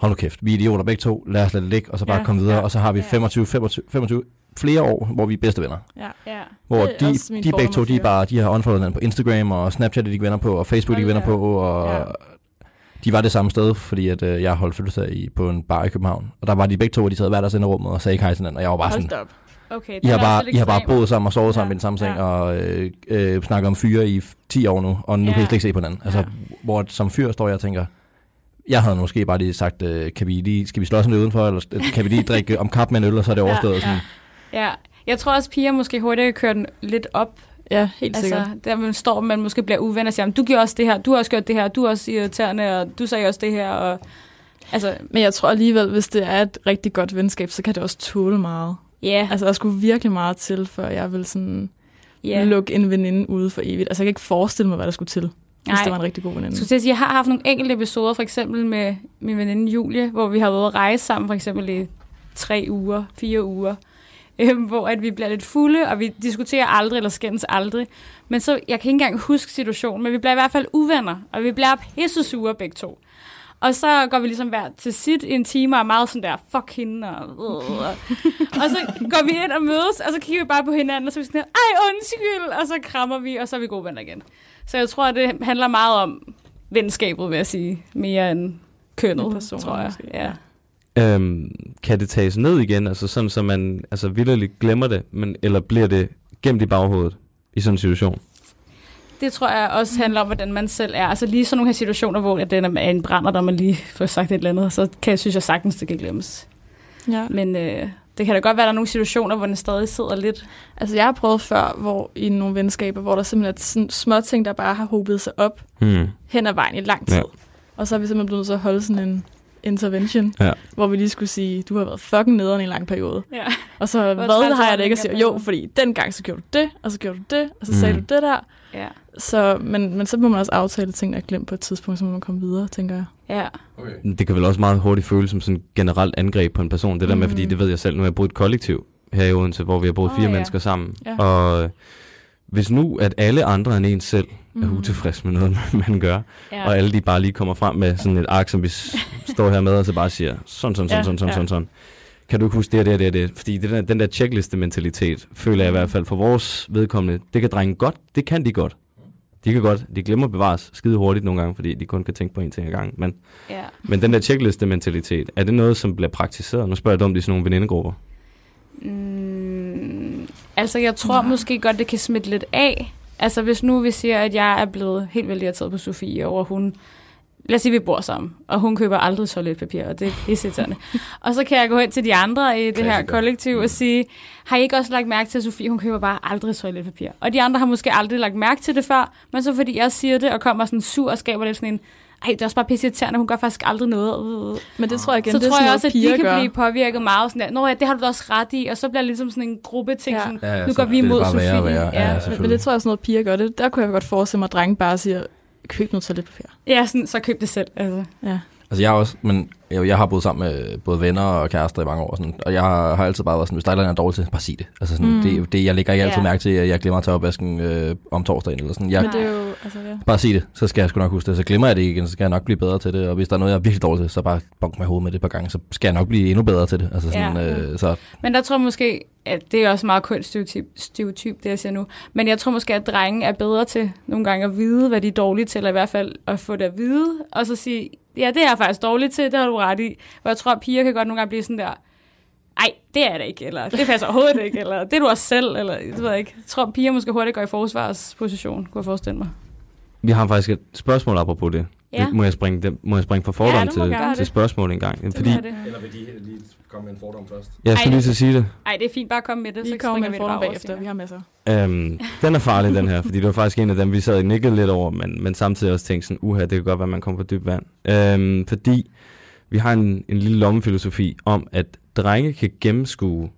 hold nu kæft, vi er idioter begge to, lad os lade det ligge, og så bare Ja, komme videre, ja, og så har vi ja. 25, 25, 25 flere år, hvor vi er bedste venner. Ja. Ja. Hvor de, min de begge to, de, er bare, de har unfollowet hinanden på Instagram, og Snapchat er de ikke venner på, og Facebook er de venner på, og Ja. de var det samme sted, fordi at, øh, jeg holdt fødselsdag i, på en bar i København, og der var de begge to, hvor de sad hver deres inde i rummet og sagde ikke hej til hinanden, og jeg var bare sådan, Hold da op. Okay, I har, bare, I har bare boet sammen og sovet sammen Ja, i den samme seng, ja. og øh, øh, snakker om fyre i f- 10 år nu, og nu Ja. kan I slet ikke se på hinanden. Altså, Ja. hvor som fyr står jeg og tænker, jeg havde måske bare lige sagt, øh, kan vi lige, skal vi slås lidt udenfor, eller kan vi lige drikke om kap med en øl, og så er det overstået. Ja, Sådan. Ja, jeg tror også, piger måske hurtigt kan køre den lidt op. Ja, helt Altså, sikkert. der man står, man måske bliver uvenner og siger, "Jamen, du gjorde også det her, du har også gjort det her, du er også irriterende, og du sagde også det her. Og, altså, Men jeg tror alligevel, hvis det er et rigtig godt venskab, så kan det også tåle meget. ja, Altså, der skulle virkelig meget til, før jeg vil sådan ja. lukke en veninde ude for evigt. Altså, jeg kan ikke forestille mig, hvad der skulle til, hvis Nej. det var en rigtig god veninde. Jeg til at sige, jeg har haft nogle enkelte episoder, for eksempel med min veninde Julie, hvor vi har været at rejse sammen, for eksempel i tre uger, fire uger, *laughs* øhm, hvor at vi bliver lidt fulde, og vi diskuterer aldrig, eller skændes aldrig. Men så, jeg kan ikke engang huske situationen, men vi bliver i hvert fald uvenner, og vi bliver pisse sure begge to. Og så går vi ligesom hver til sit i en time og er meget sådan der, fuck hende. Og, øh. *laughs* og så går vi ind og mødes, og så kigger vi bare på hinanden, og så er vi sådan her, ej undskyld, og så krammer vi, og så er vi gode venner igen. Så jeg tror, at det handler meget om venskabet, vil jeg sige, mere end kønnet, personer, tror jeg. måske. Ja. Øhm, kan det tages ned igen, altså sådan, så man altså, vildt glemmer det, men, eller bliver det gemt i baghovedet i sådan en situation? Det tror jeg også handler om, hvordan man selv er. Altså lige sådan nogle her situationer, hvor at den er en brænder, der man lige får sagt et eller andet, så kan jeg synes jeg sagtens, det kan glemmes. Ja. Men øh, det kan da godt være, at der er nogle situationer, hvor den stadig sidder lidt. Altså, jeg har prøvet før, hvor i nogle venskaber, hvor der simpelthen er sådan små ting, der bare har hobet sig op Hmm. hen ad vejen i lang tid. Ja. Og så er vi simpelthen blevet nødt til at holde sådan en intervention, Ja. hvor vi lige skulle sige, du har været fucking nederen i en lang periode. Ja. Og så, hvad har jeg da ikke at sige? Jo, fordi dengang så gjorde du det, og så gjorde du det, og så sagde Mm. du det der. Ja. Så, men, men så må man også aftale ting, der er glemt på et tidspunkt, så må man komme videre, tænker jeg. Ja. Okay. Det kan vel også meget hurtigt føles som sådan et generelt angreb på en person. Det der med, Mm. fordi det ved jeg selv, nu har jeg boet et kollektiv her i Odense, hvor vi har boet Åh, fire ja. mennesker sammen. Ja. Og hvis nu, at alle andre end en selv er Mm. utilfredse med noget, *laughs* man gør, ja. og alle de bare lige kommer frem med sådan et ark, som vi står her med, og så bare siger, sådan, sådan, sådan, Ja, sådan, sådan, ja. sådan, sådan. Kan du ikke huske det, det, det, det? Fordi det der, den der checkliste-mentalitet, føler jeg i hvert fald for vores vedkommende, det kan drenge godt, det kan de godt. De kan godt, de glemmer bevares skide hurtigt nogle gange, fordi de kun kan tænke på en ting ad gangen. Men, ja. men den der checkliste-mentalitet, er det noget, som bliver praktiseret? Nu spørger jeg dumt i sådan nogle venindegrupper. Mm, altså, jeg tror måske godt, det kan smitte lidt af. Altså, hvis nu vi siger, at jeg er blevet helt vildt irriteret på Sofie over, hun... Lad os sige, vi bor sammen, og hun køber aldrig toiletpapir, og det er pisseirriterende. *laughs* og så kan jeg gå hen til de andre i det her kollektiv og sige, har I ikke også lagt mærke til, at Sofie, hun køber bare aldrig toiletpapir? Og de andre har måske aldrig lagt mærke til det før, men så fordi jeg siger det, og kommer sådan sur og skaber lidt sådan en, ej, det er også bare pisseirriterende, hun gør faktisk aldrig noget. Men det tror jeg igen, så det er tror jeg også, at de kan gør. blive påvirket meget sådan der. Nå ja, det har du da også ret i. Og så bliver det ligesom sådan en gruppe ting. Ja. Sådan, Ja, ja, nu går vi imod Sofie. Ja, Ja. Men, det tror jeg også noget, piger gør. Det, der kunne jeg godt forestille mig, at drenge bare siger, køb noget toiletpapir. ja, sådan, så køb det selv. Altså. Ja. Altså jeg har også, men jeg, jeg har boet sammen med både venner og kærester i mange år, sådan, og jeg har, har altid bare været sådan, hvis der er noget, jeg er dårlig til, bare sig det. Altså sådan, Mm. det, det, jeg lægger ikke altid Ja. mærke til, at jeg glemmer at tage opvasken øh, om torsdagen eller sådan. Jeg, Men det er jo, altså, ja. Bare sig det, så skal jeg sgu nok huske det. Så glemmer jeg det ikke igen, så skal jeg nok blive bedre til det. Og hvis der er noget, jeg er virkelig dårlig til, så bare bonk mig i hovedet med det et par gange, så skal jeg nok blive endnu bedre til det. Altså sådan, ja. øh, så Men der tror jeg måske, at det er også meget kønsstereotyp, stereotyp, det jeg siger nu. Men jeg tror måske, at drenge er bedre til nogle gange at vide, hvad de er dårlige til, eller i hvert fald at få det at vide, og så sige, ja, det er jeg faktisk dårlig til, det har du ret i. Og jeg tror, at piger kan godt nogle gange blive sådan der, ej, det er det ikke, eller det passer overhovedet ikke, eller det er du også selv, eller det ved jeg ikke. Jeg tror, at piger måske hurtigt går i forsvarsposition, kunne jeg forestille mig. Vi har faktisk et spørgsmål apropos det. Ja. Det, må, jeg springe, det, må jeg springe fra fordom Ja, til, til spørgsmål en gang? Det Fordi, er det. Eller vil de komme med en fordom først? jeg skal Ej, lige til at sige det. Ej, det er fint, bare kom med det. Vi så kommer med springer en fordom bagefter. Vi har masser. Øhm, den er farlig, den her, fordi det var faktisk en af dem, vi sad og nikkede lidt over, men, men samtidig også tænkte sådan, uha, det kan godt være, man kommer på dyb vand. Øhm, fordi vi har en, en lille lommefilosofi om, at drenge kan gennemskue,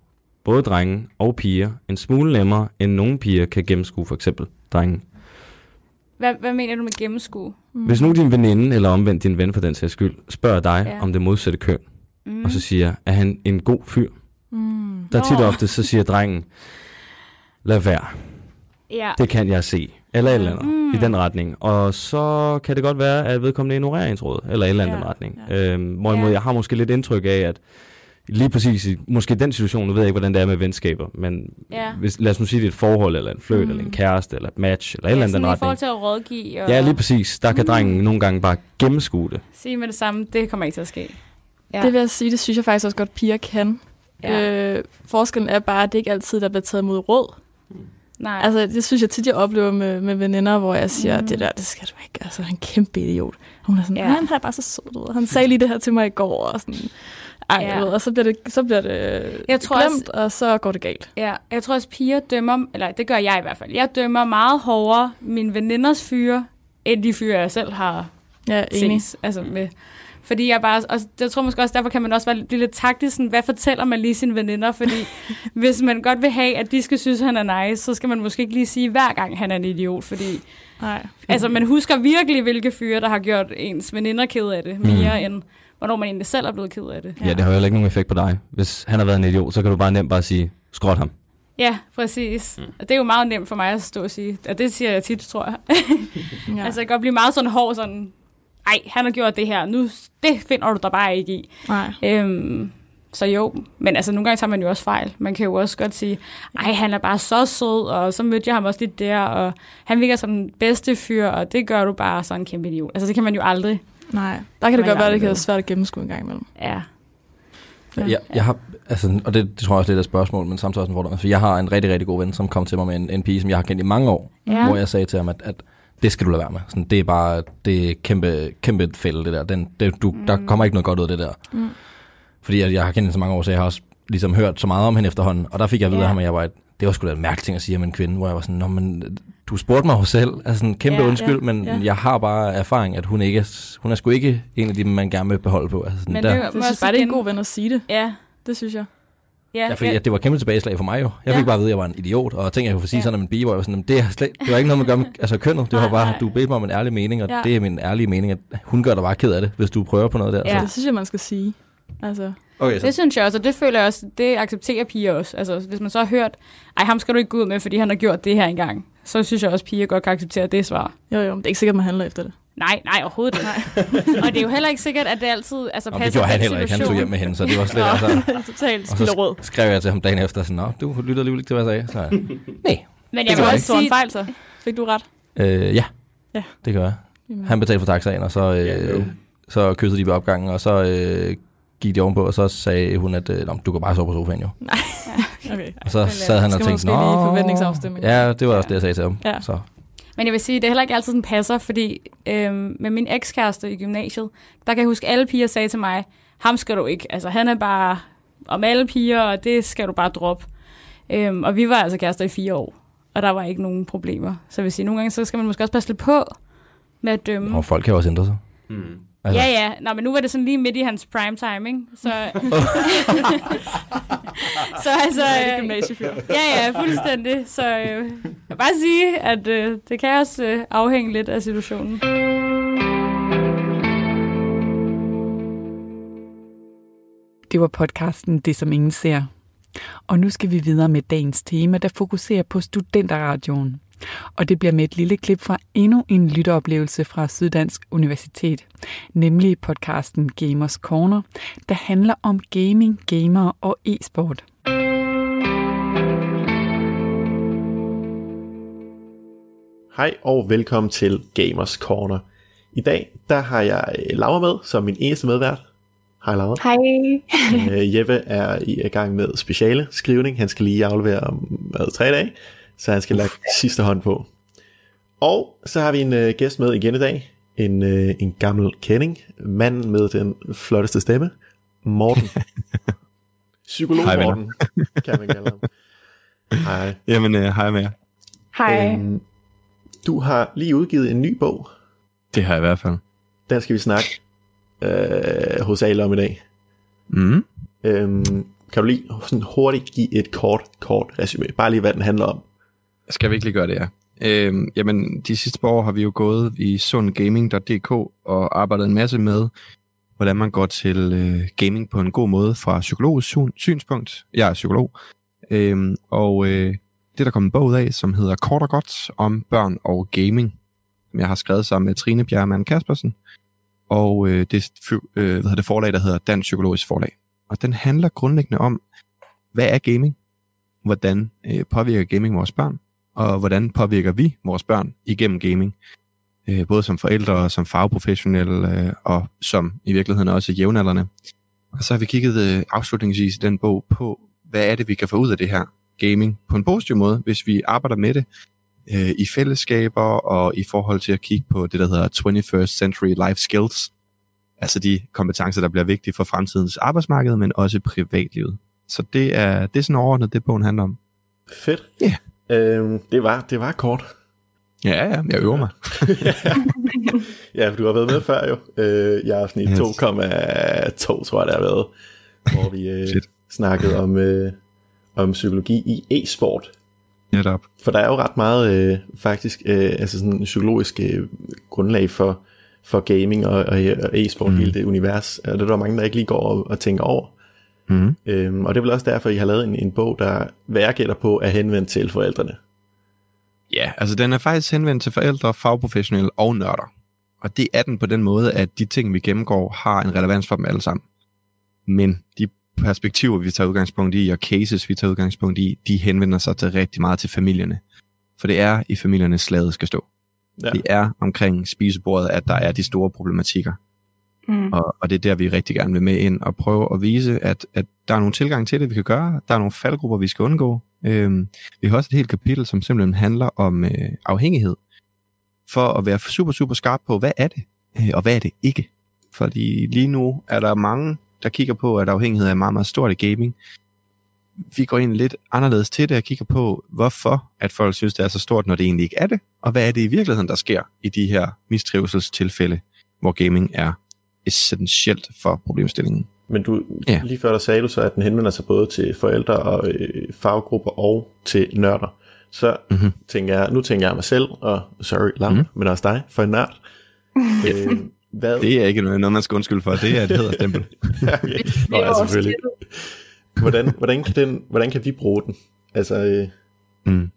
både drenge og piger, en smule nemmere, end nogle piger kan gennemskue for eksempel drenge. Hvad, hvad mener du med gennemskue? Mm. Hvis nu din veninde, eller omvendt din ven for den sags skyld, spørger dig ja. om det modsatte køn, Mm. mm. og så siger, er han en god fyr? Mm. Der er tit og ofte, så siger drengen, lad være, ja. det kan jeg se. Eller et eller andet Mm. mm. i den retning. Og så kan det godt være, at vedkommende ignorerer ens råd, eller et eller andet Ja, retning. ja. Øhm, hvorimod Ja. jeg har måske lidt indtryk af, at lige præcis i måske den situation, nu ved jeg ikke, hvordan det er med venskaber, men Ja. hvis, lad os nu sige, det er et forhold, eller en fløjt, Mm. mm. eller en kæreste, eller et match, eller et eller andet den i forhold retning. til at rådgive og Ja, lige præcis. Der kan Mm. drengen nogle gange bare gennemskue det. sige med det samme, det kommer ikke til at ske. Ja. Det vil jeg sige, det synes jeg faktisk også godt, piger kan. Ja. Øh, forskellen er bare, at det ikke altid der bliver taget imod råd. Nej. Altså, det synes jeg tit, jeg oplever med, med veninder, hvor jeg siger, Mm. mm. det der, det skal du ikke. Altså, han er en kæmpe idiot. Og hun er sådan, Ja. han er bare så sød ud. Han sagde lige det her til mig i går, og sådan, ej, Ja. ved, og så bliver det, så bliver det Jeg tror glemt, og så går det galt. Ja, jeg tror også, piger dømmer, eller det gør jeg i hvert fald, jeg dømmer meget hårdere mine veninders fyre, end de fyre, jeg selv har Ja, enig. ses. Altså med, fordi jeg bare, og jeg tror måske også, derfor kan man også være, blive lidt taktisk, sådan, hvad fortæller man lige sine veninder, fordi *laughs* hvis man godt vil have, at de skal synes, at han er nice, så skal man måske ikke lige sige hver gang, han er en idiot, fordi Nej. altså, man husker virkelig, hvilke fyre, der har gjort ens veninder ked af det, mere mm. end hvornår man egentlig selv er blevet ked af det. Ja. ja, det har jo heller ikke nogen effekt på dig. Hvis han har været en idiot, så kan du bare nemt bare sige, skråt ham. Ja, præcis. Mm. Og det er jo meget nemt for mig at stå og sige. Og det siger jeg tit, tror jeg. *laughs* Ja. Altså, jeg kan godt blive meget sådan hård, sådan, ej, han har gjort det her, nu, det finder du dig bare ikke i. Nej. Øhm, så jo, men altså nogle gange tager man jo også fejl. Man kan jo også godt sige, ej, han er bare så sød, og så mødte jeg ham også lidt der, og han virker som den bedste fyr, og det gør du bare sådan en kæmpe idiot. Altså det kan man jo aldrig. Nej. Der kan det godt være, det kan være svært at gennemskue en gang imellem. Ja. Ja. Jeg, jeg har, altså, og det, det tror jeg også lidt er et spørgsmål, men samtidig også en fordom. For jeg har en rigtig, rigtig god ven, som kom til mig med en, en pige, som jeg har kendt i mange år, Ja. hvor jeg sagde til ham, at, at det skal du lade være med. Sådan, det er bare, det er kæmpe, kæmpe fælde, det der. Den, det, du, mm. Der kommer ikke noget godt ud af det der. Mm. Fordi jeg, jeg har kendt hende så mange år, så jeg har også ligesom hørt så meget om hende efterhånden. Og der fik jeg at vide af ham, at jeg var et, det var sgu da en mærkelig ting at sige om en kvinde, hvor jeg var sådan, Nå, men du spurgte mig jo selv, altså sådan kæmpe ja, undskyld, ja, men ja. jeg har bare erfaring, at hun ikke er, hun er sgu ikke en af de, man gerne vil beholde på. Altså sådan Men der. det, Jeg må synes også bare, det er en god ven at sige det. Ja, Det synes jeg. Ja, Ja, fordi ja. ja. det var et kæmpe tilbageslag for mig jo. Jeg Ja. fik bare at vide, at jeg var en idiot, og ting, jeg kunne få sige Ja. ja. sådan om en pige, hvor jeg var sådan, "Jamen, det, er slet, det var ikke noget med at gøre med altså, kønnet. Det var Nej, bare, nej. du bedte mig om en ærlig mening, og Ja. ja. det er min ærlige mening, at hun gør dig bare ked af det, hvis du prøver på noget der. Ja. Så det synes jeg, man skal sige. Altså, Okay, Det synes jeg også, og det føler jeg også, det accepterer piger også. Altså, hvis man så har hørt, ej, ham skal du ikke gå ud med, fordi han har gjort det her engang, så synes jeg også, piger godt kan acceptere det svar. jo jo, men det er ikke sikkert, man handler efter det. Nej, nej, overhovedet ikke. og det er jo heller ikke sikkert, at det altid altså, Nå, passer det gjorde han heller ikke. Han tog hjem med hende, så det var slet altså. *laughs* Totalt Og så skrev jeg til ham dagen efter, sådan, Nå, du lytter alligevel ikke til, hvad jeg sagde. Så, nej, Men jeg jeg også Så en sige, fejl så. Fik du ret? øh, ja, Ja. det gør jeg. Han betalte for taxaen, og så, Ja, jo. øh, så kyssede de ved opgangen, og så øh, gik de ovenpå, og så sagde hun, at øh, "Nå, du kan bare sove på sofaen jo. *laughs* Okay. Og så sad han og skal tænkte, måske lige Nå, forventningsafstemning. Ja, det var også det, jeg sagde til ham. Ja. Så. Men jeg vil sige, det er heller ikke altid, den passer, fordi øhm, med min ekskæreste i gymnasiet, der kan jeg huske, at alle piger sagde til mig, ham skal du ikke. Altså, han er bare om alle piger, og det skal du bare droppe. Øhm, og vi var altså kærester i fire år, og der var ikke nogen problemer. Så jeg vil sige, nogle gange så skal man måske også passe lidt på med at dømme. Og folk kan jo også ændre sig. Mm. Altså, Ja, ja. Nå, men nu var det sådan lige midt i hans prime time, ikke? Så, *laughs* *laughs* så altså... Øh, gymnasiefyr. Ja, ja, fuldstændig. Så øh, jeg vil bare sige, at øh, det kan også øh, afhænge lidt af situationen. Det var podcasten Det, som ingen ser. Og nu skal vi videre med dagens tema, der fokuserer på Studenterradioen. Og det bliver med et lille klip fra endnu en lytteoplevelse fra Syddansk Universitet, nemlig podcasten Gamers Corner, der handler om gaming, gamer og e-sport. Hej og velkommen til Gamers Corner. I dag der har jeg øh, Laura med som min eneste medvært. Hej Laura. Hej. Øh, Jeppe er i gang med speciale skrivning. Han skal lige aflevere om hvad, tre dage, så han skal lage sidste hånd på. Og så har vi en øh, gæst med igen i dag. En, øh, en gammel kending. Manden med den flotteste stemme. Morten. *laughs* Psykolog Hej. Morten, kan man kalde ham. Hej. Jamen, øh, hej med jer. Hej. Øhm, du har lige udgivet en ny bog. Det har jeg i hvert fald. Den skal vi snakke øh, hos Ale om i dag. Mm. Øhm, kan du lige sådan hurtigt give et kort, kort resume? Bare lige, hvad den handler om. Skal vi ikke lige gøre det, ja? Øhm, jamen, de sidste par år har vi jo gået i sundgaming.dk og arbejdet en masse med, hvordan man går til øh, gaming på en god måde fra psykologisk synspunkt. Jeg er psykolog. Øhm, og øh, det der kommet en bog ud af, som hedder Kort og Godt om børn og gaming, som jeg har skrevet sammen med Trine Bjerremann Kaspersen. Og øh, det øh, hvad hedder det forlag, der hedder Dansk Psykologisk Forlag. Og den handler grundlæggende om, hvad er gaming? Hvordan øh, påvirker gaming vores børn? Og hvordan påvirker vi vores børn igennem gaming? Øh, både som forældre og som fagprofessionelle, øh, og som i virkeligheden også jævnaldrende. Og så har vi kigget øh, afslutningsvis i den bog på, hvad er det, vi kan få ud af det her gaming på en positiv måde, hvis vi arbejder med det øh, i fællesskaber og i forhold til at kigge på det, der hedder 21st Century Life Skills. Altså de kompetencer, der bliver vigtige for fremtidens arbejdsmarked, men også privatlivet. Så det er, det er sådan overordnet, det bogen handler om. Fedt. Ja. Øhm, det, var, det var kort. Ja, ja, jeg øver mig. *laughs* ja, for du har været med før jo. Øh, jeg er sådan i Yes. 2,2, tror jeg det har været. Hvor vi øh, snakkede om, øh, om psykologi i e-sport. Netop. For der er jo ret meget øh, faktisk øh, altså sådan psykologisk øh, grundlag for, for gaming og, og, og e-sport. Mm. hele det univers. Og det er der mange, der ikke lige går og, og tænker over. Mm. Øhm, og det er vel også derfor, I har lavet en, en bog, der, hvad jeg gætter på, er henvendt til forældrene. Ja, altså den er faktisk henvendt til forældre, fagprofessionelle og nørder. Og det er den på den måde, at de ting, vi gennemgår, har en relevans for dem alle sammen. Men de perspektiver, vi tager udgangspunkt i, og cases, vi tager udgangspunkt i, de henvender sig til rigtig meget til familierne. For det er i familierne, slaget skal stå. Ja. Ja. Det er omkring spisebordet, at der er de store problematikker. Mm. Og, og det er der, vi rigtig gerne vil med ind og prøve at vise, at, at der er nogle tilgang til det, vi kan gøre. Der er nogle faldgrupper, vi skal undgå. Øhm, vi har også et helt kapitel, som simpelthen handler om øh, afhængighed. For at være super, super skarp på, hvad er det, øh, og hvad er det ikke. Fordi lige nu er der mange, der kigger på, at afhængighed er meget, meget stort i gaming. Vi går ind lidt anderledes til det og kigger på, hvorfor at folk synes, det er så stort, når det egentlig ikke er det. Og hvad er det i virkeligheden, der sker i de her mistrivselstilfælde, hvor gaming er essentielt for problemstillingen. Men du, Ja. lige før der sagde du så, at den henvender sig både til forældre og øh, faggrupper og til nørder. Så Mhm. mm-hmm. tænker jeg, nu tænker jeg mig selv, og sorry Lam, Mhm. mm-hmm. men også dig, for en nørd. *laughs* øh, hvad? Det er ikke noget, man skal undskylde for. Det er et hederstempel. *laughs* okay. Nå, ja, selvfølgelig. Hvordan, hvordan, kan den, hvordan kan vi bruge den? Altså, øh, Mm.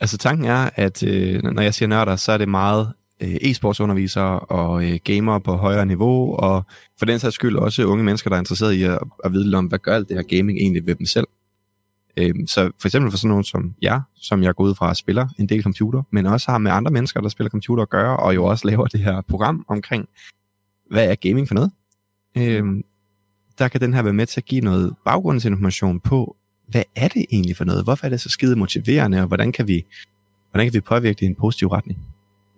Altså tanken er, at øh, når jeg siger nørder, så er det meget Øh, e-sportsundervisere og øh, gamere på højere niveau, og for den sags skyld også unge mennesker, der er interesseret i at, at vide lidt om, hvad gør alt det her gaming egentlig ved dem selv. Øh, så for eksempel for sådan nogen som jeg, som jeg går ud fra at spiller en del computer, men også har med andre mennesker, der spiller computer at gøre, og jo også laver det her program omkring, hvad er gaming for noget? Øh, der kan den her være med til at give noget baggrundsinformation på, hvad er det egentlig for noget? Hvorfor er det så skide motiverende, og hvordan kan vi, hvordan kan vi påvirke det i en positiv retning?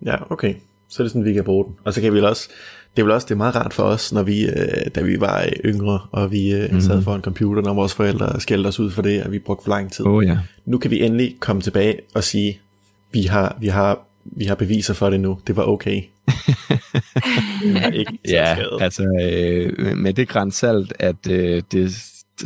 Ja, okay. Så er det sådan, vi kan bruge den. Og så kan vi vel også, det er vel også det er meget rart for os, når vi, øh, da vi var yngre, og vi øh, mm. sad foran computeren, og vores forældre skældte os ud for det, og vi brugte for lang tid. Åh oh, ja. nu kan vi endelig komme tilbage og sige, vi har, vi har, vi har beviser for det nu. Det var okay. *laughs* Vi har ikke Ja, altså øh, med det grænsalt, at øh, det,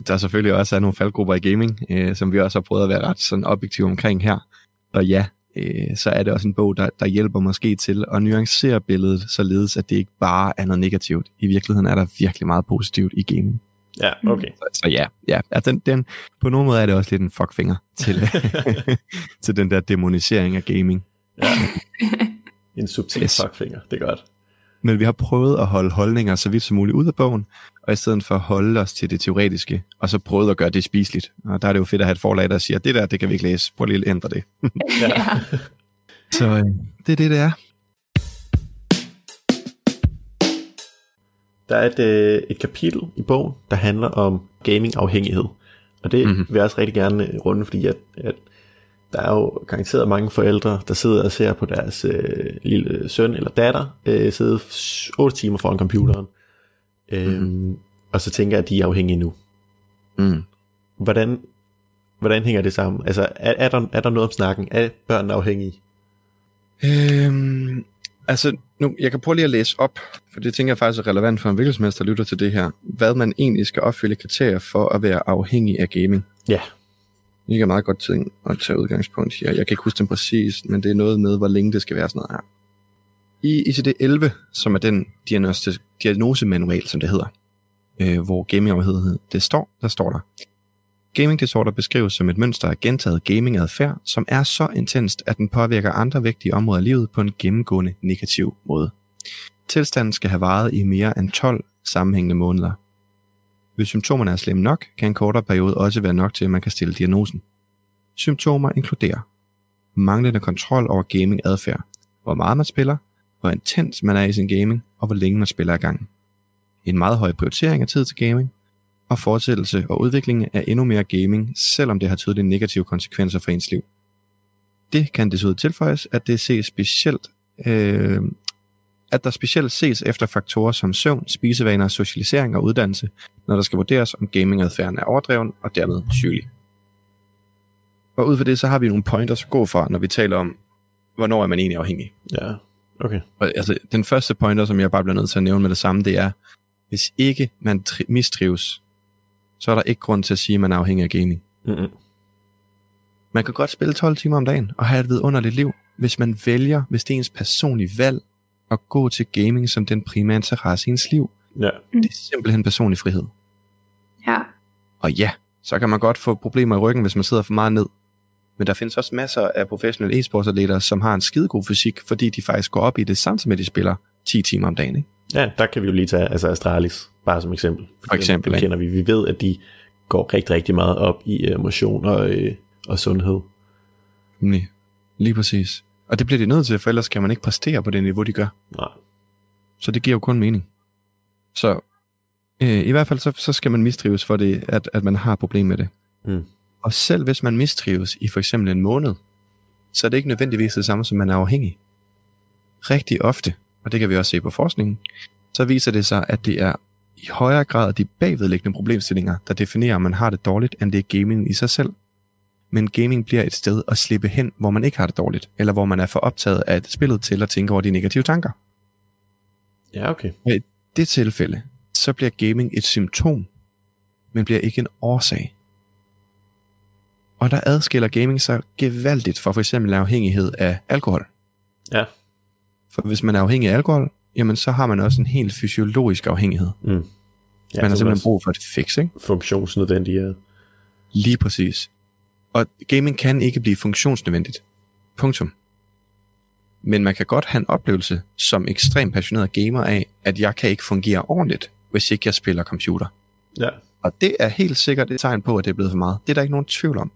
der selvfølgelig også er nogle faldgrupper i gaming, øh, som vi også har prøvet at være ret sådan objektive omkring her. Og ja, øh, så er det også en bog, der, der hjælper måske til at nuancere billedet, således at det ikke bare er noget negativt. I virkeligheden er der virkelig meget positivt i gaming. Ja, okay. Så, så ja, ja altså den, den, på nogen måde er det også lidt en fuckfinger til, *laughs* til den der demonisering af gaming. Ja. En subtil Yes. fuckfinger, det er godt. Men vi har prøvet at holde holdninger så vidt som muligt ud af bogen, og i stedet for at holde os til det teoretiske, og så prøvet at gøre det spiseligt. Og der er det jo fedt at have et forlag, der siger, det der, det kan vi ikke læse, prøv lige at ændre det. Ja. *laughs* Så øh, det er det, det er. Der er et, øh, et kapitel i bogen, der handler om gaming-afhængighed. Og det Mhm. mm-hmm. vil jeg også rigtig gerne runde, fordi at, at der er jo garanteret mange forældre, der sidder og ser på deres øh, lille søn eller datter øh, sidde 8 timer foran computeren. Øhm, mm. Og så tænker jeg, at de er afhængige nu. Mm. Hvordan, hvordan hænger det sammen? Altså, er, er, der, er der noget om snakken? Er børnene afhængige? Øhm, altså, nu, jeg kan prøve lige at læse op, for det tænker jeg faktisk er relevant for en hvilkelsmester, der lytter til det her. Hvad man egentlig skal opfylde kriterier for at være afhængig af gaming. Ja. Det er meget godt ting at tage udgangspunkt her. Jeg kan ikke huske den præcis, men det er noget med, hvor længe det skal være sådan noget her. I ICD-11, som er den diagnostis- diagnosemanual, som det hedder, øh, hvor gamingafhængighed det står, der står der. Gaming disorder beskrives som et mønster af gentaget gamingadfærd, som er så intenst, at den påvirker andre vigtige områder af livet på en gennemgående negativ måde. Tilstanden skal have varet i mere end 12 sammenhængende måneder. Hvis symptomerne er slemme nok, kan en kortere periode også være nok til, at man kan stille diagnosen. Symptomer inkluderer manglende kontrol over gaming-adfærd, hvor meget man spiller, hvor intens man er i sin gaming, og hvor længe man spiller ad gangen. En meget høj prioritering af tid til gaming, og fortsættelse og udvikling af endnu mere gaming, selvom det har tydelige negative konsekvenser for ens liv. Det kan desuden tilføjes, at det ses specielt, øh, at der specielt ses efter faktorer som søvn, spisevaner, socialisering og uddannelse, når der skal vurderes, om gamingadfærden er overdreven og dermed sygelig. Og ud fra det, så har vi nogle pointers at gå fra, når vi taler om, hvornår er man egentlig afhængig. Ja, okay. Og, altså, den første pointer, som jeg bare bliver nødt til at nævne med det samme, det er, hvis ikke man tri- mistrives, så er der ikke grund til at sige, at man er afhængig af gaming. Mm-mm. Man kan godt spille 12 timer om dagen og have et vidunderligt liv, hvis man vælger, hvis det er ens personlige valg, at gå til gaming som den primære interesse i ens liv. Ja. Det er simpelthen personlig frihed. Ja. Og ja, så kan man godt få problemer i ryggen, hvis man sidder for meget ned. Men der findes også masser af professionelle e-sportsatleter, som har en skidegod fysik, fordi de faktisk går op i det samtidig med, at de spiller 10 timer om dagen. Ikke? Ja, der kan vi jo lige tage altså Astralis, bare som eksempel. For eksempel, dem kender vi. Vi ved, at de går rigtig, rigtig meget op i uh, motion og, uh, og sundhed. Lige præcis. Og det bliver de nødt til, for ellers kan man ikke præstere på det niveau, de gør. Nej. Så det giver jo kun mening. Så øh, i hvert fald, så, så skal man mistrives for det, at, at man har problem med det. Mm. Og selv hvis man mistrives i for eksempel en måned, så er det ikke nødvendigvis det samme, som man er afhængig. Rigtig ofte, og det kan vi også se på forskningen, så viser det sig, at det er i højere grad de bagvedliggende problemstillinger, der definerer, om man har det dårligt, end det er gaming i sig selv. Men gaming bliver et sted at slippe hen, hvor man ikke har det dårligt, eller hvor man er for optaget af spillet til at tænke over de negative tanker. Ja, okay. Og i det tilfælde, så bliver gaming et symptom, men bliver ikke en årsag. Og der adskiller gaming sig gevaldigt fra for eksempel afhængighed af alkohol. Ja. For hvis man er afhængig af alkohol, jamen så har man også en helt fysiologisk afhængighed. Mm. Ja, man har simpelthen brug for et fix, ikke? Funktionsnødvendige. Lige præcis. Og gaming kan ikke blive funktionsnødvendigt. Punktum. Men man kan godt have en oplevelse som ekstremt passioneret gamer af, at jeg kan ikke fungere ordentligt, hvis ikke jeg spiller computer. Ja. Og det er helt sikkert et tegn på, at det er blevet for meget. Det er der ikke nogen tvivl om.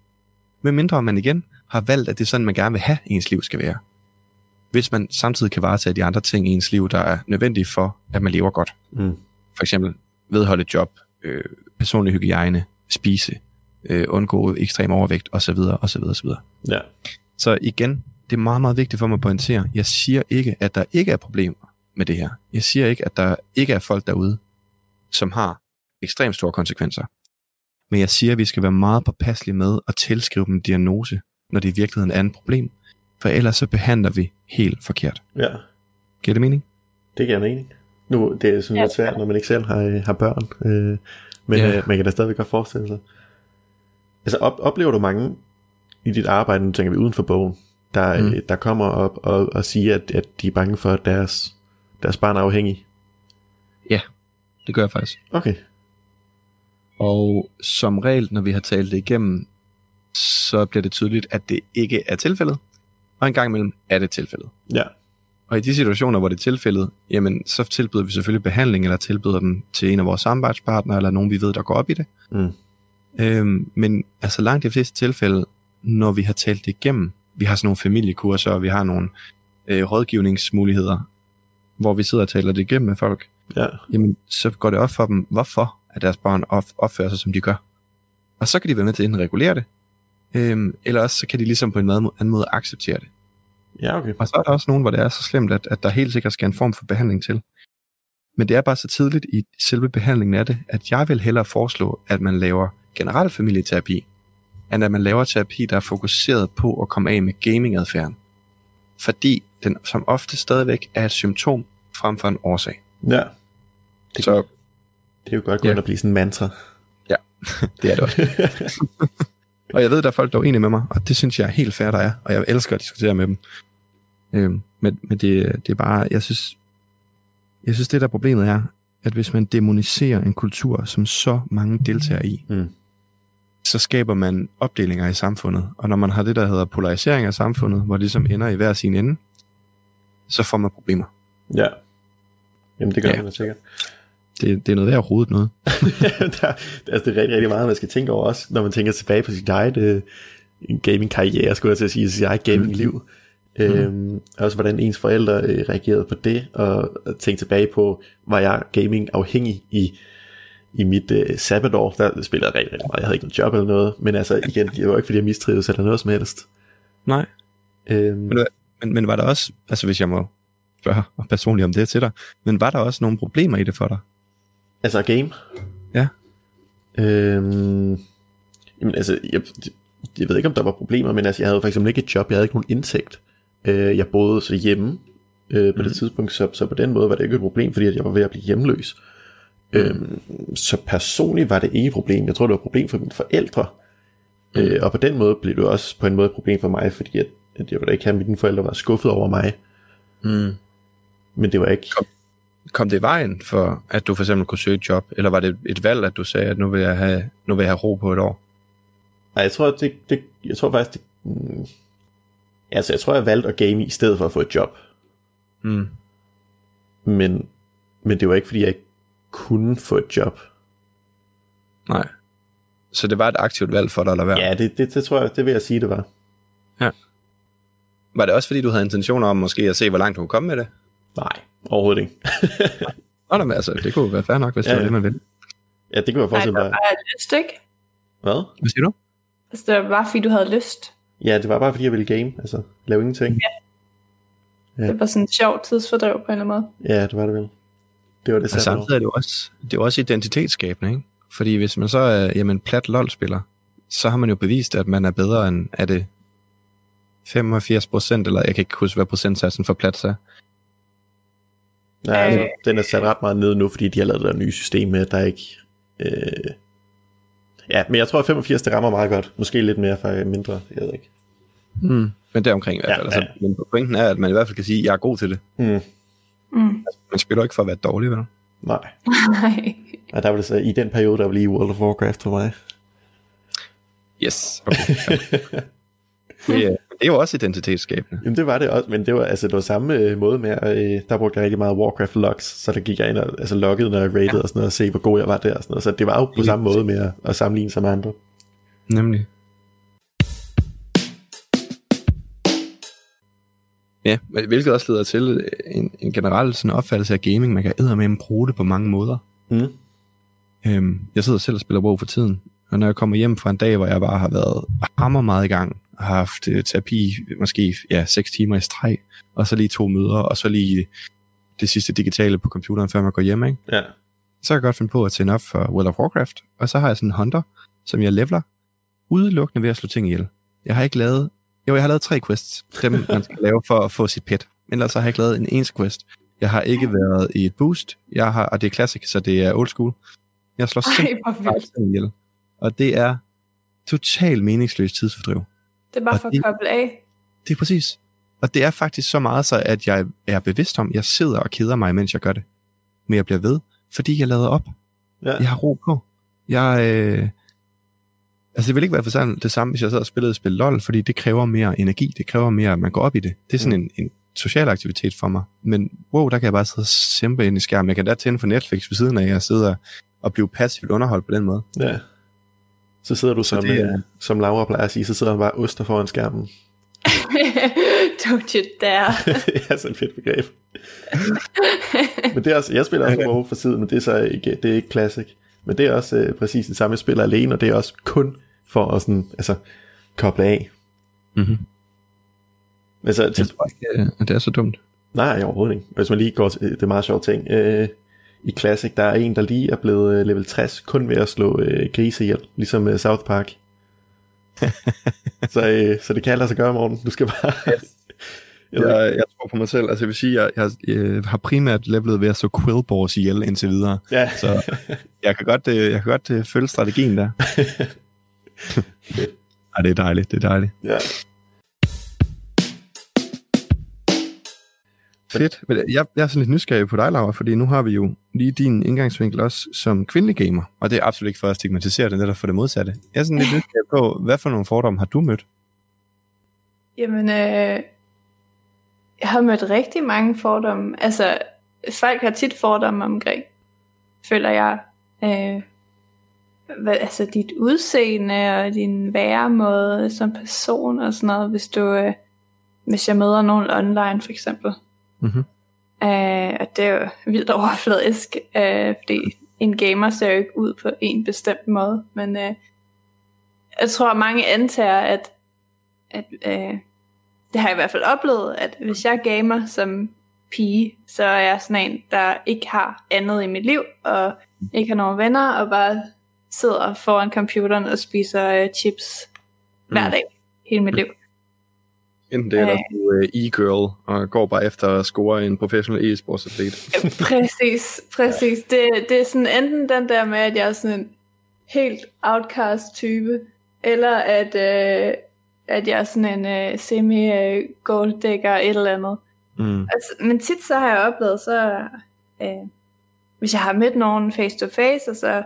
Men mindre man igen har valgt, at det er sådan, man gerne vil have, ens liv skal være. Hvis man samtidig kan varetage de andre ting i ens liv, der er nødvendige for, at man lever godt. Mm. For eksempel vedholde job, øh, personlig hygiejne, spise, øh, undgå ekstrem overvægt osv. osv. osv. Ja. Så igen, det er meget, meget vigtigt for mig at pointere. Jeg siger ikke, at der ikke er problemer med det her. Jeg siger ikke, at der ikke er folk derude, som har ekstremt store konsekvenser. Men jeg siger, at vi skal være meget påpasselige med at tilskrive dem en diagnose, når det i virkeligheden er et problem. For ellers så behandler vi helt forkert. Ja, Giver det mening? det giver mening. Nu, det er sådan lidt svært, når man ikke selv har, øh, har børn. Øh, men Ja. øh, man kan da stadigvæk godt forestille sig. Altså op, oplever du mange i dit arbejde, nu tænker vi uden for bogen, der, Mm. mm. der kommer op og, og siger, at, at de er bange for, at deres, deres barn er afhængig? Det gør jeg faktisk. Okay. Og som regel, når vi har talt det igennem, så bliver det tydeligt, at det ikke er tilfældet. Og en gang imellem er det tilfældet. Ja. Og i de situationer, hvor det er tilfældet, jamen, så tilbyder vi selvfølgelig behandling, eller tilbyder dem til en af vores samarbejdspartnere, eller nogen, vi ved, der går op i det. Mm. Øhm, men altså langt de fleste tilfælde, når vi har talt det igennem, vi har sådan nogle familiekurser, og vi har nogle øh, rådgivningsmuligheder, hvor vi sidder og taler det igennem med folk, Ja. jamen så går det op for dem, hvorfor at deres børn op- opfører sig, som de gør. Og så kan de være med til at enten regulere det, øhm, eller også så kan de ligesom på en måde- anden måde acceptere det. Ja, okay. Og så er der også nogen, hvor det er så slemt, at, at der helt sikkert skal en form for behandling til. Men det er bare så tidligt i selve behandlingen af det, at jeg vil hellere foreslå, at man laver generel familieterapi, end at man laver terapi, der er fokuseret på at komme af med gamingadfærden. Fordi den som ofte stadigvæk er et symptom frem for en årsag. Ja. Det, Så det er jo godt gå Ja. og blive sådan en mantra. *laughs* det er det også. *laughs* og jeg ved, der er folk, der er uenige med mig, og det synes jeg er helt fair, der er, og jeg elsker at diskutere med dem. Øhm, men men det, det er bare, jeg synes, jeg synes, det der problemet er, at hvis man demoniserer en kultur, som så mange deltager i, Mm. så skaber man opdelinger i samfundet. Og når man har det, der hedder polarisering af samfundet, hvor det ligesom ender i hver sin ende, så får man problemer. Ja. Jamen, det gør Ja. man sikkert. Det, det er noget værd at rodet noget. *laughs* der, altså, det er rigtig, rigtig meget, man skal tænke over også, når man tænker tilbage på sit eget øh, gaming-karriere, skulle jeg til at sige, sit eget gaming-liv. Mm. Øhm, også hvordan ens forældre øh, reagerede på det, og, og tænke tilbage på, var jeg gaming-afhængig i, i mit øh, sabbatår, der spillede jeg rigtig, rigtig meget. Jeg havde ikke noget job eller noget, men altså igen, det var jo ikke, fordi jeg mistrivedes eller noget som helst. Nej. Øhm, Men, men, men var der også, altså hvis jeg må spørge personligt om det til dig, men var der også nogle problemer i det for dig? Altså game? Ja. Øhm, jamen altså, jeg, jeg ved ikke om der var problemer, men altså jeg havde for eksempel ikke et job, jeg havde ikke nogen indtægt. Øh, jeg boede så hjemme øh, på mm. det tidspunkt, så, så på den måde var det ikke et problem, fordi at jeg var ved at blive hjemløs. Mm. Øhm, så personligt var det ikke et problem. Jeg tror, det var et problem for mine forældre. Mm. Øh, og på den måde blev det også på en måde et problem for mig, fordi at, at jeg ville ikke have, at mine forældre var skuffet over mig. Mm. Men det var ikke... Kom det i vejen for, at du for eksempel kunne søge et job, eller var det et valg, at du sagde, at nu vil jeg have, nu vil jeg have ro på et år? Nej, jeg tror, det, det, jeg tror faktisk, det Mm. Altså, jeg tror, jeg valgte at game i stedet for at få et job. Mm. Men, men det var ikke, fordi jeg ikke kunne få et job. Nej. Så det var et aktivt valg for dig at lade være? Ja, det, det, det tror jeg, det vil jeg sige, det var. Var det også fordi, du havde intentioner om måske at se, hvor langt du kunne komme med det? Nej, overhovedet ikke. *laughs* Nå, da, men altså, det kunne være fair nok, hvis Ja, det var ja. det, man ville. ja, det kunne jeg Nej, forestille det mig. var bare lyst, ikke? Hvad? Hvad siger du? Altså, det var bare, fordi du havde lyst. Ja, det var bare, fordi jeg ville game. Altså, lave ingenting. Ja. Det var sådan et sjovt tidsfordrev på en eller anden måde. Ja, det var det vel. Det var det Og samme. samtidig er det jo også, det er også identitetsskabende, ikke? Fordi hvis man så er jamen, plat LOL-spiller, så har man jo bevist, at man er bedre end, er det 85 procent, eller jeg kan ikke huske, hvad procentsatsen for plat er. Ja, altså, Øh. den er sat ret meget ned nu, fordi de har lavet det der nye system med, at der ikke... Øh... Ja, men jeg tror, at 85 det rammer meget godt. Måske lidt mere for mindre, jeg ved ikke. Mm. Men deromkring i hvert fald. Ja, ja. Altså, men pointen er, at man i hvert fald kan sige, at jeg er god til det. Mm. Mm. Man spiller ikke for at være dårlig, vel? Nej. *laughs* Nej. Og der var det så, i den periode, der var lige World of Warcraft for mig. Yes. Okay. Ja. *laughs* det, er, det jo også identitetsskabende. Jamen det var det også, men det var, altså, det var samme øh, måde med, øh, der brugte jeg rigtig meget Warcraft logs, så der gik jeg ind og altså, loggede, når jeg rated ja. og sådan noget, og se, hvor god jeg var der og sådan noget. Så det var jo på samme måde med at, at sammenligne sig med andre. Nemlig. Ja, hvilket også leder til øh, en, en generel sådan opfattelse af gaming. Man kan eddermame bruge det på mange måder. Mm. Øhm, jeg sidder selv og spiller WoW for tiden, og når jeg kommer hjem fra en dag, hvor jeg bare har været hammer meget i gang, har haft øh, terapi måske ja, 6 timer i streg, og så lige to møder, og så lige det sidste digitale på computeren, før man går hjem, ikke? Ja. så kan jeg godt finde på at tænde op for World of Warcraft, og så har jeg sådan en hunter, som jeg leveler, udelukkende ved at slå ting ihjel. Jeg har ikke lavet, jo, jeg har lavet tre quests, dem man skal lave for at få sit pet, men ellers har jeg ikke lavet en eneste quest. Jeg har ikke været i et boost, jeg har, og det er classic, så det er old school. Jeg slår simpelthen ihjel. Og det er totalt meningsløst tidsfordriv. Det er bare Og for at det- koble af. Det er præcis. Og det er faktisk så meget så, at jeg er bevidst om, at jeg sidder og keder mig, mens jeg gør det. Men jeg bliver ved, fordi jeg lader op. Ja. Jeg har ro på. Jeg, øh... Altså det vil ikke være for sådan det samme, hvis jeg sad og spillede et spil LOL, fordi det kræver mere energi, det kræver mere, at man går op i det. Det er sådan en, en social aktivitet for mig. Men wow, der kan jeg bare sidde og simpe ind i skærmen. Jeg kan da tænde for Netflix ved siden af, at jeg sidder og blive passivt underholdt på den måde. ja. Så sidder du Så som, det øh, som Laura plejer at sige, så sidder han bare og oster foran skærmen. *laughs* Don't you dare. *laughs* det er sådan et fedt begreb. men det er også, jeg spiller også WoW for tiden, men det er så ikke, det er ikke classic. Men det er også øh, præcis det samme, jeg spiller alene, og det er også kun for at sådan, altså, koble af. Mm-hmm. Altså, Jeg til, tror ikke, øh, at det er så dumt. nej, overhovedet ikke. Hvis man lige går til, det er meget sjovt ting. Øh, I Classic, der er en, der lige er blevet øh, level 60, kun ved at slå øh, grise ihjel, ligesom øh, South Park. *laughs* så, øh, så det kan lade sig gøre, Morten. Du skal bare... Jeg. Jeg, jeg tror på mig selv. Altså jeg vil sige, jeg, jeg, jeg har primært levelet ved at så Quillbors ihjel indtil videre. Ja, Så jeg kan godt, øh, jeg kan godt øh, følge strategien der. *laughs* Ej, det er dejligt, det er dejligt. ja. Fedt. Men Jeg, jeg er sådan lidt nysgerrig på dig, Laura, fordi nu har vi jo lige din indgangsvinkel også som kvindelig gamer. Og det er absolut ikke for at stigmatisere det, netop for det modsatte. Jeg er sådan lidt nysgerrig på, hvad for nogle fordomme har du mødt? Jamen, øh, jeg har mødt rigtig mange fordomme. Altså, folk har tit fordomme omkring, føler jeg. Øh, hvad, altså dit udseende og din væremåde som person og sådan noget, hvis du, øh, hvis jeg møder nogen online for eksempel. Mhm. Øh, og det er jo vildt overfladisk, øh, fordi en gamer ser jo ikke ud på en bestemt måde, men øh, jeg tror, at mange antager, at, at øh, det har jeg i hvert fald oplevet, at hvis jeg gamer som pige, så er jeg sådan en, der ikke har andet i mit liv, og ikke har nogen venner, og bare sidder foran computeren og spiser øh, chips hver Mm. dag, hele mit liv. Enten det, eller du er e-girl og går bare efter at score en professionel e-sportsatlet. præcis, præcis. Det, det er sådan enten den der med, at jeg er sådan en helt outcast type, eller at, øh, at jeg er sådan en øh, semi-golddækker et eller andet. Mm. Altså, men tit så har jeg oplevet, så øh, hvis jeg har mødt nogen face to face, og så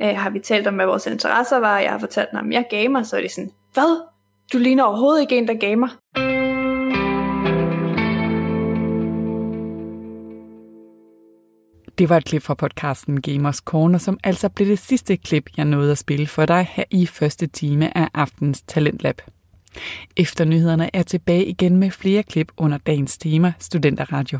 øh, har vi talt om, hvad vores interesser var, og jeg har fortalt dem, at jeg gamer, så er de sådan, hvad? Du ligner overhovedet ikke en, der gamer. Det var et klip fra podcasten Gamers Corner, som altså blev det sidste klip, jeg nåede at spille for dig her i første time af aftens Talentlab. Efter nyhederne er tilbage igen med flere klip under dagens tema Studenterradio.